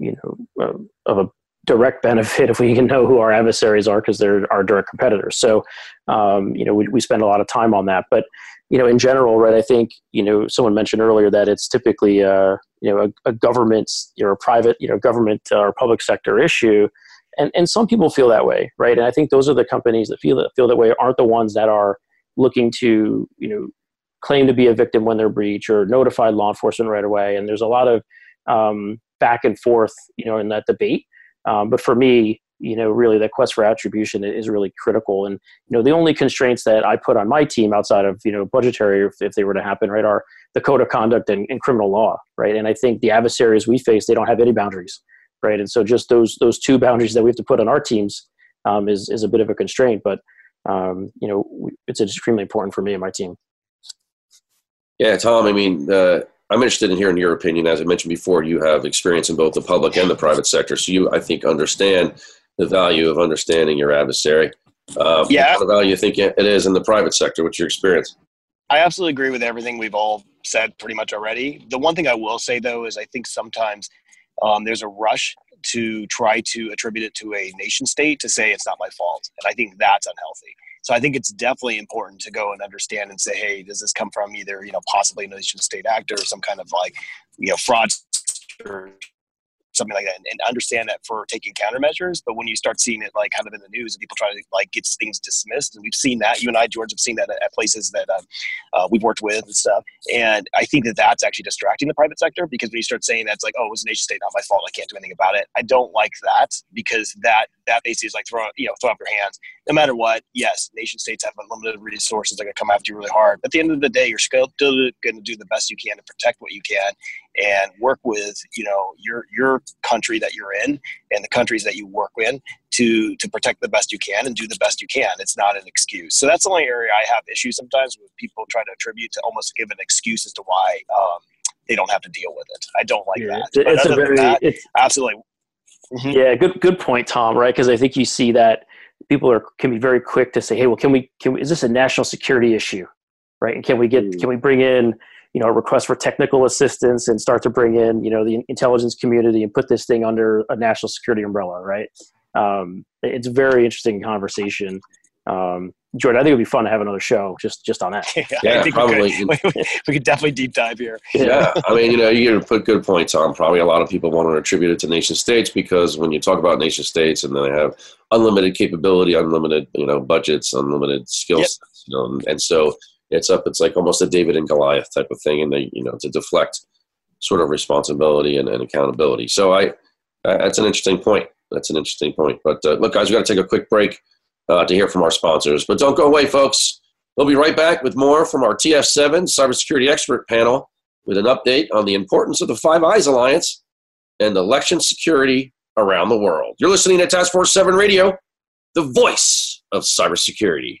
you know uh, of a direct benefit if we can know who our adversaries are because they're our direct competitors. So, um, you know, we, we spend a lot of time on that. But, you know, in general, right, I think, you know, someone mentioned earlier that it's typically, uh, you know, a, a government or a private, you know, government or public sector issue. And, and some people feel that way, right? And I think those are the companies that feel that, feel that way aren't the ones that are looking to, you know, claim to be a victim when they're breached or notify law enforcement right away. And there's a lot of, um, back and forth, you know, in that debate. Um, but for me, you know, really the quest for attribution is really critical. And, you know, the only constraints that I put on my team outside of, you know, budgetary, if, if they were to happen, right, are the code of conduct and, and criminal law, right? And I think the adversaries we face, they don't have any boundaries, right? And so just those, those two boundaries that we have to put on our teams um, is, is a bit of a constraint. But, um, you know, it's extremely important for me and my team. Yeah, Tom, I mean, uh, I'm interested in hearing your opinion. As I mentioned before, you have experience in both the public and the private sector, so you, I think, understand the value of understanding your adversary. Um, yeah, what value you think it is in the private sector? What's your experience? I absolutely agree with everything we've all said pretty much already. The one thing I will say though is I think sometimes um, there's a rush to try to attribute it to a nation state to say it's not my fault, and I think that's unhealthy. So I think it's definitely important to go and understand and say, hey, does this come from either you know possibly a nation state actor or some kind of like you know fraud something like that and, and, understand that for taking countermeasures. But when you start seeing it like kind of in the news and people try to like get things dismissed, and we've seen that, you and I, George, have seen that at, at places that um, uh, we've worked with and stuff. And I think that that's actually distracting the private sector because when you start saying that's like, oh, it was a nation state, not my fault, I can't do anything about it. I don't like that because that that basically is like throw you know throw up your hands. No matter what, yes, nation states have unlimited resources. They're to come after you really hard. At the end of the day, you're still going to do the best you can to protect what you can and work with you know your your country that you're in and the countries that you work in to to protect the best you can and do the best you can. It's not an excuse. So that's the only area i have issues sometimes with people trying to attribute to almost give an excuse as to why um, they don't have to deal with it. I don't like yeah, that. it's a very that, it's, absolutely. Mm-hmm. yeah good good point tom right? Because i think you see that people are can be very quick to say hey well can we can we, is this a national security issue? Right? And can we get mm. can we bring in you know request for technical assistance and start to bring in you know the intelligence community and put this thing under a national security umbrella right um, it's a very interesting conversation um, Jordan, I think it would be fun to have another show just just on that. yeah, Yeah, I think probably. We could, we could definitely deep dive here. yeah, I mean, you know, you put good points on. Probably a lot of people want to attribute it to nation states because when you talk about nation states and they have unlimited capability, unlimited, you know, budgets, unlimited skill Yep. sets, you know, and, and so it's up. It's like almost a David and Goliath type of thing, and they, you know, to deflect sort of responsibility and, and accountability. So I, that's an interesting point. That's an interesting point. But uh, look, guys, we got to take a quick break uh, to hear from our sponsors. But don't go away, folks. We'll be right back with more from our TF7 cybersecurity expert panel with an update on the importance of the Five Eyes Alliance and election security around the world. You're listening to Task Force 7 Radio, the voice of cybersecurity.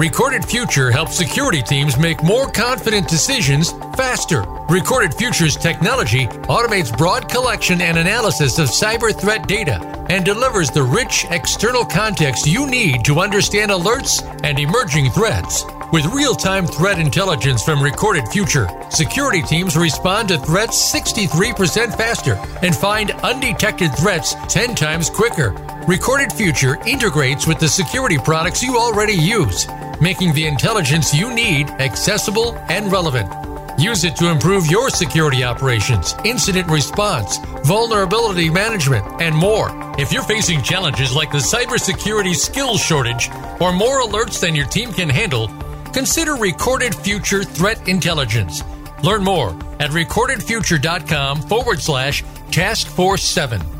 Recorded Future helps security teams make more confident decisions faster. Recorded Future's technology automates broad collection and analysis of cyber threat data and delivers the rich external context you need to understand alerts and emerging threats. With real time threat intelligence from Recorded Future, security teams respond to threats 63% faster and find undetected threats 10 times quicker. Recorded Future integrates with the security products you already use, making the intelligence you need accessible and relevant. Use it to improve your security operations, incident response, vulnerability management, and more. If you're facing challenges like the cybersecurity skills shortage or more alerts than your team can handle, consider Recorded Future Threat Intelligence. Learn more at recordedfuture.com forward slash task force 7.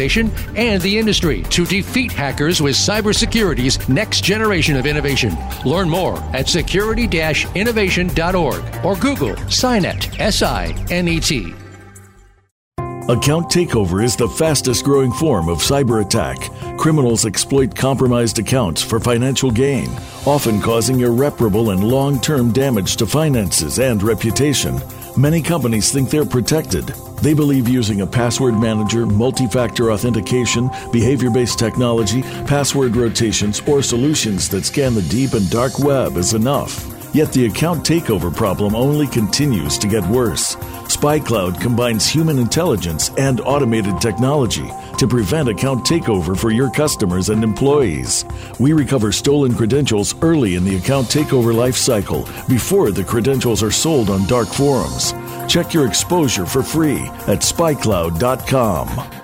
and the industry to defeat hackers with cybersecurity's next generation of innovation. Learn more at security-innovation.org or Google SINET, S-I-N-E-T. Account takeover is the fastest growing form of cyber attack. Criminals exploit compromised accounts for financial gain, often causing irreparable and long term damage to finances and reputation. Many companies think they're protected. They believe using a password manager, multi factor authentication, behavior based technology, password rotations, or solutions that scan the deep and dark web is enough. Yet the account takeover problem only continues to get worse. SpyCloud combines human intelligence and automated technology to prevent account takeover for your customers and employees. We recover stolen credentials early in the account takeover life cycle before the credentials are sold on dark forums. Check your exposure for free at spycloud.com.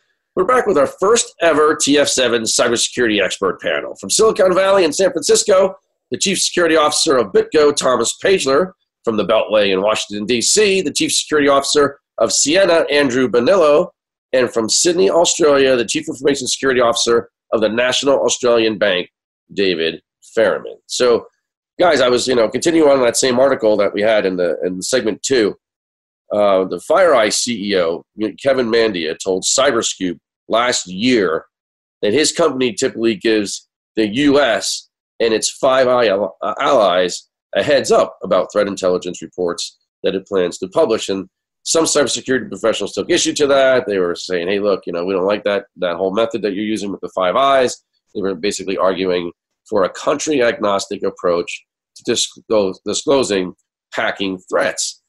We're back with our first ever TF7 cybersecurity expert panel. From Silicon Valley and San Francisco, the Chief Security Officer of BitGo, Thomas Pageler. From the Beltway in Washington, D.C., the Chief Security Officer of Ciena, Andrew Bonillo. And from Sydney, Australia, the Chief Information Security Officer of the National Australian Bank, David Fairman. So, guys, I was you know continuing on that same article that we had in the in segment two. Uh, the FireEye CEO Kevin Mandia told Cyberscoop last year that his company typically gives the U.S. and its Five Eye allies a heads up about threat intelligence reports that it plans to publish. And some cybersecurity professionals took issue to that. They were saying, "Hey, look, you know, we don't like that that whole method that you're using with the Five Eyes." They were basically arguing for a country agnostic approach to disclose, disclosing hacking threats.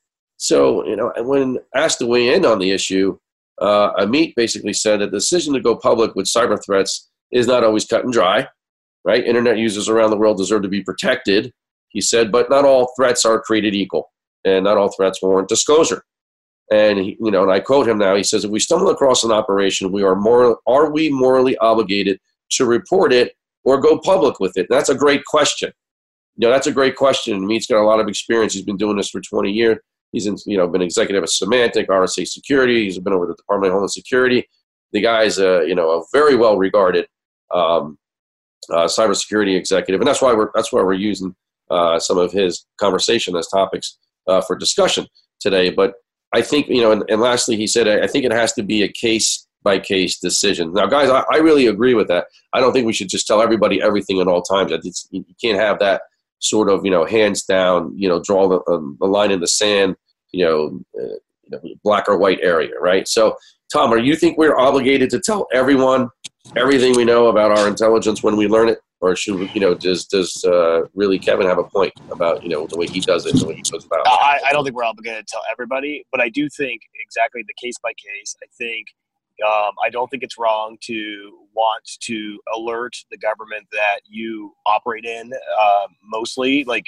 So, you know, when asked to weigh in on the issue, uh, Amit basically said that the decision to go public with cyber threats is not always cut and dry, right? Internet users around the world deserve to be protected, he said, but not all threats are created equal, and not all threats warrant disclosure. And he, you know, and I quote him now. He says, "If we stumble across an operation, we are more are we morally obligated to report it or go public with it?" that's a great question. You know, that's a great question. Amit's got a lot of experience. He's been doing this for 20 years. He's in, you know been executive at Symantec, RSA Security. He's been over the Department of Homeland Security. The guy's a you know a very well regarded um, uh, cybersecurity executive, and that's why we're that's why we're using uh, some of his conversation as topics uh, for discussion today. But I think you know, and, and lastly, he said I think it has to be a case by case decision. Now, guys, I, I, really agree with that. I don't think we should just tell everybody everything at all times. It's, you can't have that sort of you know hands down you know draw the, um, the line in the sand you know, uh, you know black or white area right? So tom are you think we're obligated to tell everyone everything we know about our intelligence when we learn it? Or should we, you know does does uh, really kevin have a point about you know the way he does it the way he goes about it? I, I don't think we're obligated to tell everybody but i do think exactly the case by case. I think um, I don't think it's wrong to want to alert the government that you operate in, uh, mostly, like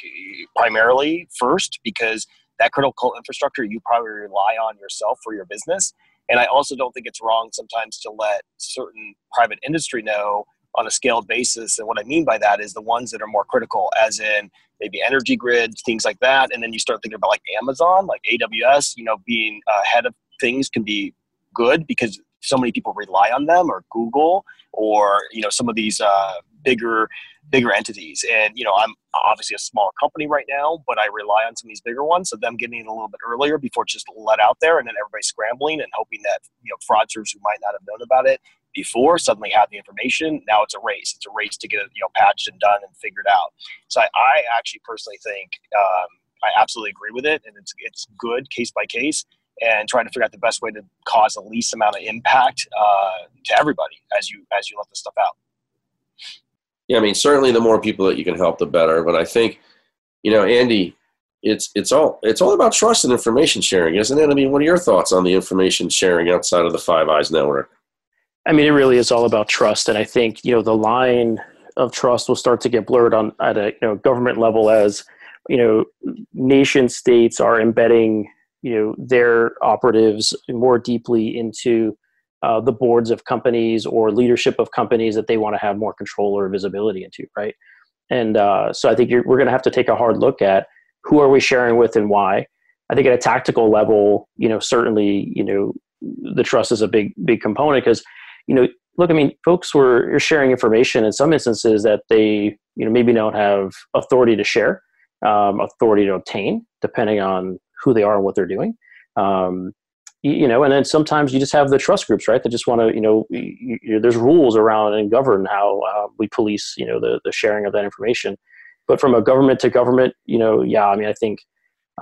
primarily first, because that critical infrastructure you probably rely on yourself for your business. And I also don't think it's wrong sometimes to let certain private industry know on a scaled basis. And what I mean by that is the ones that are more critical, as in maybe energy grids, things like that. And then you start thinking about like Amazon, like AWS, you know, being ahead of things can be good because so many people rely on them or google or you know some of these uh, bigger bigger entities. And you know i'm obviously a smaller company right now but i rely on some of these bigger ones. So them getting it a little bit earlier before it's just let out there and then everybody scrambling and hoping that you know fraudsters who might not have known about it before suddenly have the information. Now it's a race. It's a race to get it you know patched and done and figured out. So i, I actually personally think um, i absolutely agree with it. And it's it's good case by case and trying to figure out the best way to cause the least amount of impact uh, to everybody as you as you let this stuff out. Yeah, I mean, certainly the more people that you can help, the better. But I think, you know, Andy, it's it's all it's all about trust and information sharing, isn't it? I mean, what are your thoughts on the information sharing outside of the Five Eyes network? I mean, it really is all about trust, and I think you know the line of trust will start to get blurred on at a you know government level as you know nation states are embedding you know their operatives more deeply into uh, the boards of companies or leadership of companies that they want to have more control or visibility into, right? And uh, so I think we're going to have to take a hard look at who are we sharing with and why. I think at a tactical level, you know, certainly, you know, the trust is a big, big component because, you know, look, I mean, folks were sharing information in some instances that they, you know, maybe don't have authority to share, um, authority to obtain, depending on who they are and what they're doing. Um, you, know, and then sometimes you just have the trust groups, right? That just want to, you know, you, you, there's rules around and govern how uh, we police, you know, the the sharing of that information. But from a government to government, you know, yeah, I mean, I think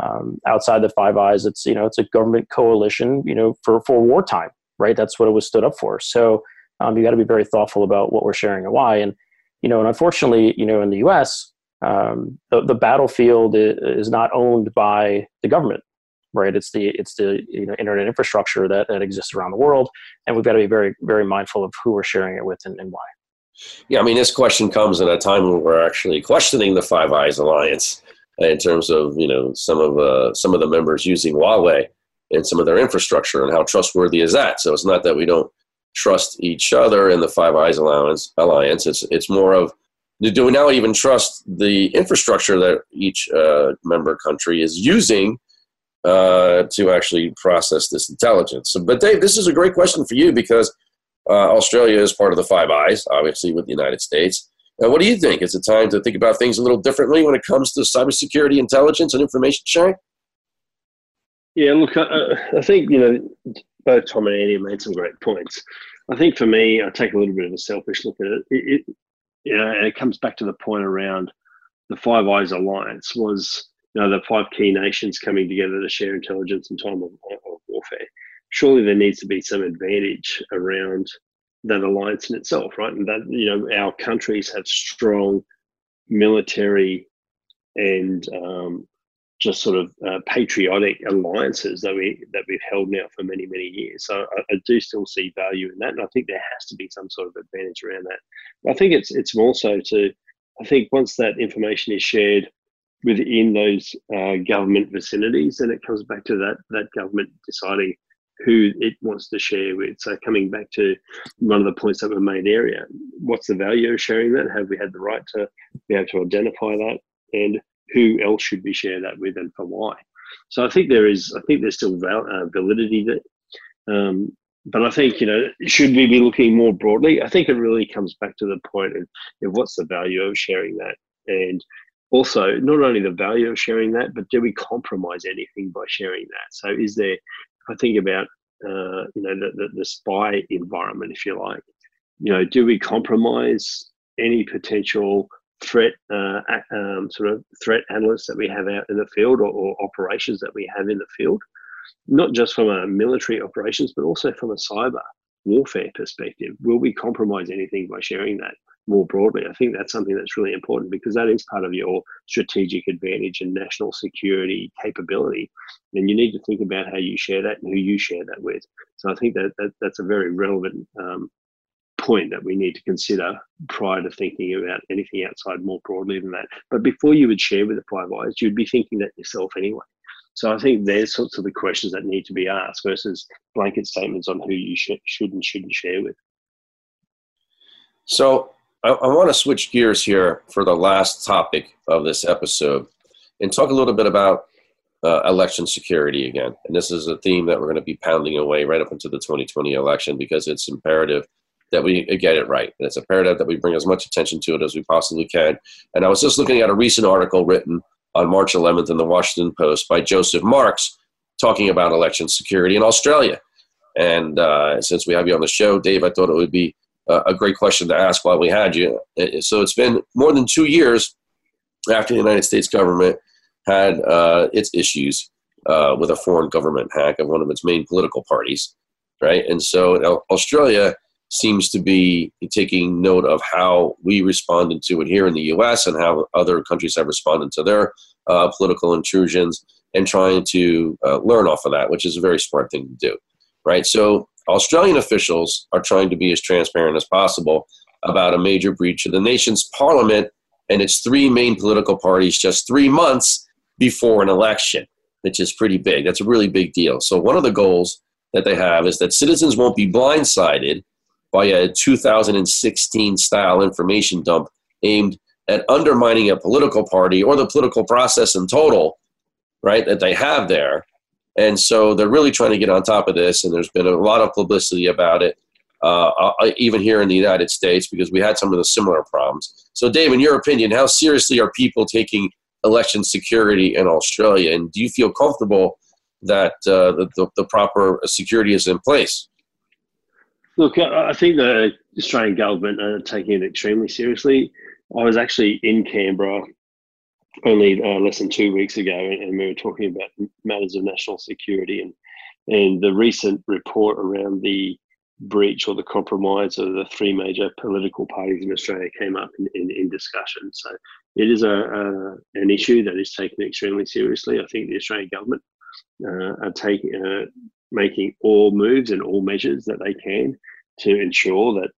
um, outside the Five Eyes, it's you know, it's a government coalition, you know, for for wartime, right? That's what it was stood up for. So um, you got to be very thoughtful about what we're sharing and why. And you know, and unfortunately, you know, in the U.S., um, the, the battlefield is not owned by the government right? It's the it's the you know internet infrastructure that, that exists around the world and we've got to be very very mindful of who we're sharing it with and, and why. Yeah i mean this question comes at a time when we're actually questioning the five eyes alliance in terms of you know some of uh, some of the members using huawei and some of their infrastructure and how trustworthy is that. So it's not that we don't trust each other in the five eyes alliance alliance. It's it's more of do we now even trust the infrastructure that each uh, member country is using uh, to actually process this intelligence? But Dave, this is a great question for you because uh, Australia is part of the Five Eyes, obviously with the United States. Uh, what do you think? Is it time to think about things a little differently when it comes to cybersecurity intelligence and information sharing? Yeah, look, I, I think, you know, both Tom and Andy made some great points. I think for me, I take a little bit of a selfish look at it. It, it you know, and it comes back to the point around the Five Eyes Alliance was, you know, the five key nations coming together to share intelligence in time of, of warfare. Surely there needs to be some advantage around that alliance in itself, right? And that you know, our countries have strong military and um, just sort of uh, patriotic alliances that we that we've held now for many many years. So I, I, do still see value in that, and I think there has to be some sort of advantage around that. I think it's it's more so to I think once that information is shared within those uh, government vicinities, and it comes back to that that government deciding who it wants to share with. So coming back to one of the points that were made earlier, what's the value of sharing that? Have we had the right to be able to identify that? And who else should we share that with and for why. So I think there is, I think there's still val- uh, validity there. Um, but I think, you know, should we be looking more broadly? I think it really comes back to the point of, of what's the value of sharing that? And also, not only the value of sharing that, but do we compromise anything by sharing that? So is there, if I think about, uh, you know, the, the, the spy environment, if you like, you know, do we compromise any potential threat uh, um, sort of threat analysts that we have out in the field or, or, operations that we have in the field, not just from a military operations, but also from a cyber warfare perspective. Will we compromise anything by sharing that more broadly? I think that's something that's really important because that is part of your strategic advantage and national security capability. And you need to think about how you share that and who you share that with. So I think that, that that's a very relevant um, point that we need to consider prior to thinking about anything outside more broadly than that. But before you would share with the Five Eyes, you'd be thinking that yourself anyway. So I think there's sorts of the questions that need to be asked versus blanket statements on who you sh- should and shouldn't share with. So I, I want to switch gears here for the last topic of this episode and talk a little bit about uh, election security again. And this is a theme that we're going to be pounding away right up into the 2020 election because it's imperative that we get it right. And it's imperative that we bring as much attention to it as we possibly can. And I was just looking at a recent article written on March 11th in the Washington Post by Joseph Marks talking about election security in Australia. And uh, since we have you on the show, Dave, I thought it would be a great question to ask while we had you. So it's been more than two years after the United States government had uh, its issues uh, with a foreign government hack of one of its main political parties, right? And so Australia seems to be taking note of how we responded to it here in the U.S. and how other countries have responded to their uh, political intrusions, and trying to uh, learn off of that, which is a very smart thing to do, right? So Australian officials are trying to be as transparent as possible about a major breach of the nation's parliament and its three main political parties just three months before an election, which is pretty big. That's a really big deal. So one of the goals that they have is that citizens won't be blindsided by a 2016 style information dump aimed at undermining a political party or the political process in total, right, that they have there. And so they're really trying to get on top of this, and there's been a lot of publicity about it, uh, uh even here in the United States, because we had some of the similar problems. So, Dave, in your opinion, how seriously are people taking election security in Australia, and do you feel comfortable that uh, the, the, the proper security is in place? Look, I think the Australian government are taking it extremely seriously. I was actually in Canberra only uh, less than two weeks ago, and we were talking about matters of national security and and the recent report around the breach or the compromise of the three major political parties in Australia came up in, in, in discussion. So it is a, a, an issue that is taken extremely seriously. I think the Australian government uh, are taking uh, making all moves and all measures that they can to ensure that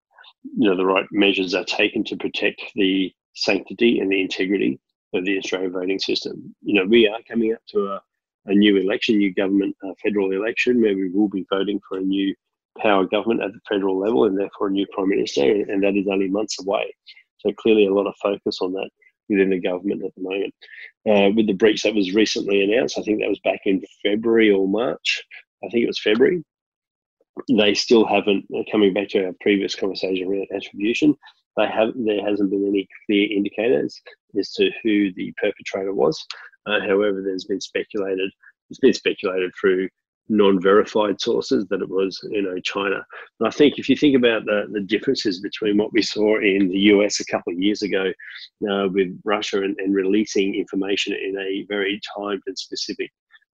you know the right measures are taken to protect the sanctity and the integrity of the Australian voting system. You know, we are coming up to a, a new election, new government, uh, federal election, where we will be voting for a new power government at the federal level and therefore a new prime minister, and that is only months away. So clearly, a lot of focus on that within the government at the moment. Uh, with the breach that was recently announced, I think that was back in February or March. I think it was February. They still haven't, uh, coming back to our previous conversation around attribution, they have there hasn't been any clear indicators as to who the perpetrator was. Uh, however, there's been speculated. It's been speculated through non-verified sources that it was, you know, China. And I think if you think about the, the differences between what we saw in the US a couple of years ago uh, with Russia and, and, releasing information in a very timed and specific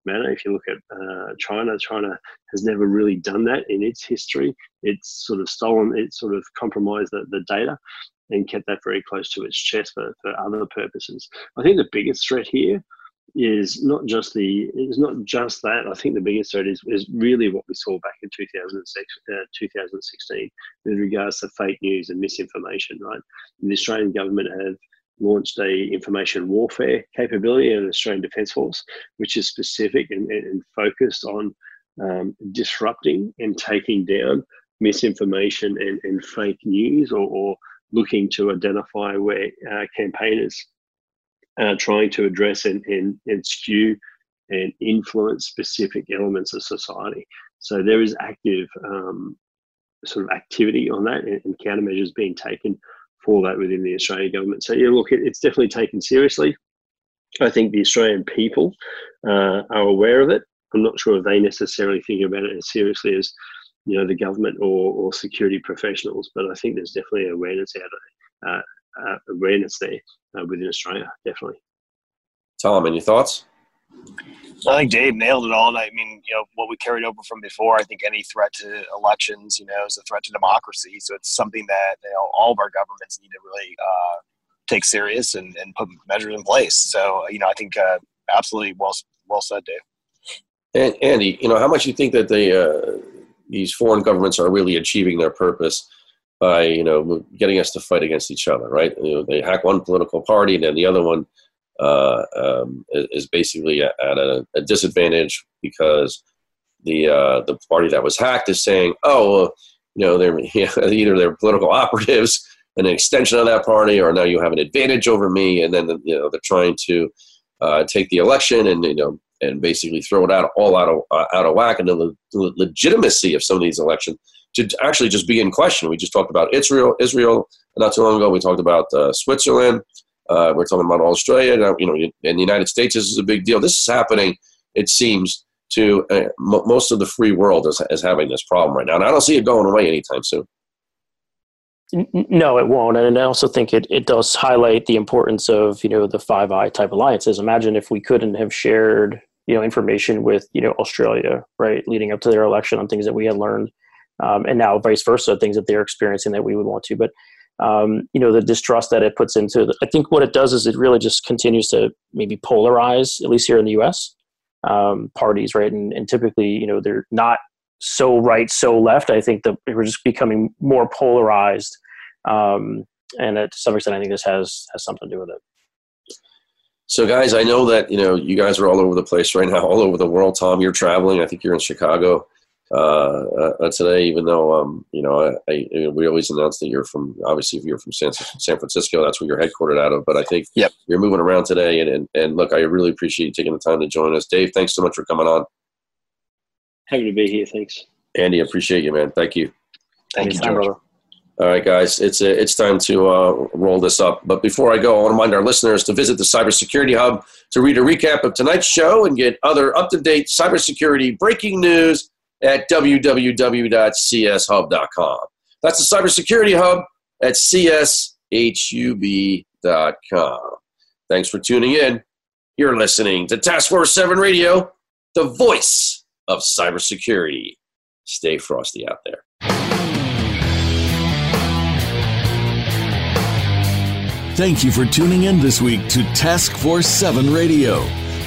manner. If you look at uh, China, China has never really done that in its history. It's sort of stolen, it's sort of compromised the, the data and kept that very close to its chest for, for other purposes. I think the biggest threat here is not just the it's not just that. I think the biggest threat is, is really what we saw back in 2006, uh, 2016 with regards to fake news and misinformation. Right, the Australian government have launched a information warfare capability in the Australian Defence Force, which is specific and, and focused on um, disrupting and taking down misinformation and, and fake news or, or, looking to identify where uh, campaigners uh, trying to address and, and, and skew and influence specific elements of society. So there is active um, sort of activity on that and, and, countermeasures being taken for that within the Australian government. So yeah, look, it, it's definitely taken seriously. I think the Australian people uh, are aware of it. I'm not sure if they necessarily think about it as seriously as you know the government or, or security professionals, but I think there's definitely awareness out uh, uh, awareness there uh, within Australia, definitely. Tom, any thoughts? I think Dave nailed it all. I mean, you know, what we carried over from before, I think any threat to elections, you know, is a threat to democracy. So it's something that, you know, all of our governments need to really uh, take serious and, and put measures in place. So, you know, I think uh, absolutely well, well said, Dave. And Andy, you know, how much you think that they, uh, these foreign governments are really achieving their purpose by you know getting us to fight against each other, right? You know, they hack one political party, and then the other one uh, um, is basically at a, a, disadvantage because the uh, the party that was hacked is saying, "Oh, well, you know, they're either they're political operatives, an extension of that party, or now you have an advantage over me," and then you know they're trying to uh, take the election and you know and basically throw it out all out of uh, out of whack, and the, the legitimacy of some of these elections to actually just be in question. We just talked about Israel, Israel not too long ago. We talked about uh, Switzerland. Uh, we're talking about Australia. You know, in the United States, this is a big deal. This is happening. It seems to uh, m- most of the free world is, is having this problem right now, and I don't see it going away anytime soon. No, it won't. And I also think it, it does highlight the importance of, you know, the Five Eye type alliances. Imagine if we couldn't have shared, you know, information with, you know, Australia, right, leading up to their election on things that we had learned um, and now vice versa, things that they're experiencing that we would want to. But um, you know, the distrust that it puts into, the, I think what it does is it really just continues to maybe polarize, at least here in the U.S. Um, parties, right? And, and typically, you know, they're not so right, so left. I think that we're just becoming more polarized, um, and to some extent, I think this has has something to do with it. So, guys, I know that you know you guys are all over the place right now, all over the world. Tom, you're traveling. I think you're in Chicago uh, uh, today, even though um, you know I, I, we always announce that you're from obviously if you're from San, San Francisco, that's where you're headquartered out of. But I think yep. you're moving around today, and, and, and look, I really appreciate you taking the time to join us, Dave. Thanks so much for coming on. Happy to be here. Thanks, Andy. Appreciate you, man. Thank you. Thank you, George. All right, guys, it's uh, it's time to uh, roll this up. But before I go, I want to remind our listeners to visit the Cybersecurity Hub to read a recap of tonight's show and get other up to date cybersecurity breaking news at www.cshub.com. That's the Cybersecurity Hub at cshub.com. Thanks for tuning in. You're listening to Task Force 7 Radio, the voice of cybersecurity. Stay frosty out there. Thank you for tuning in this week to Task Force 7 Radio.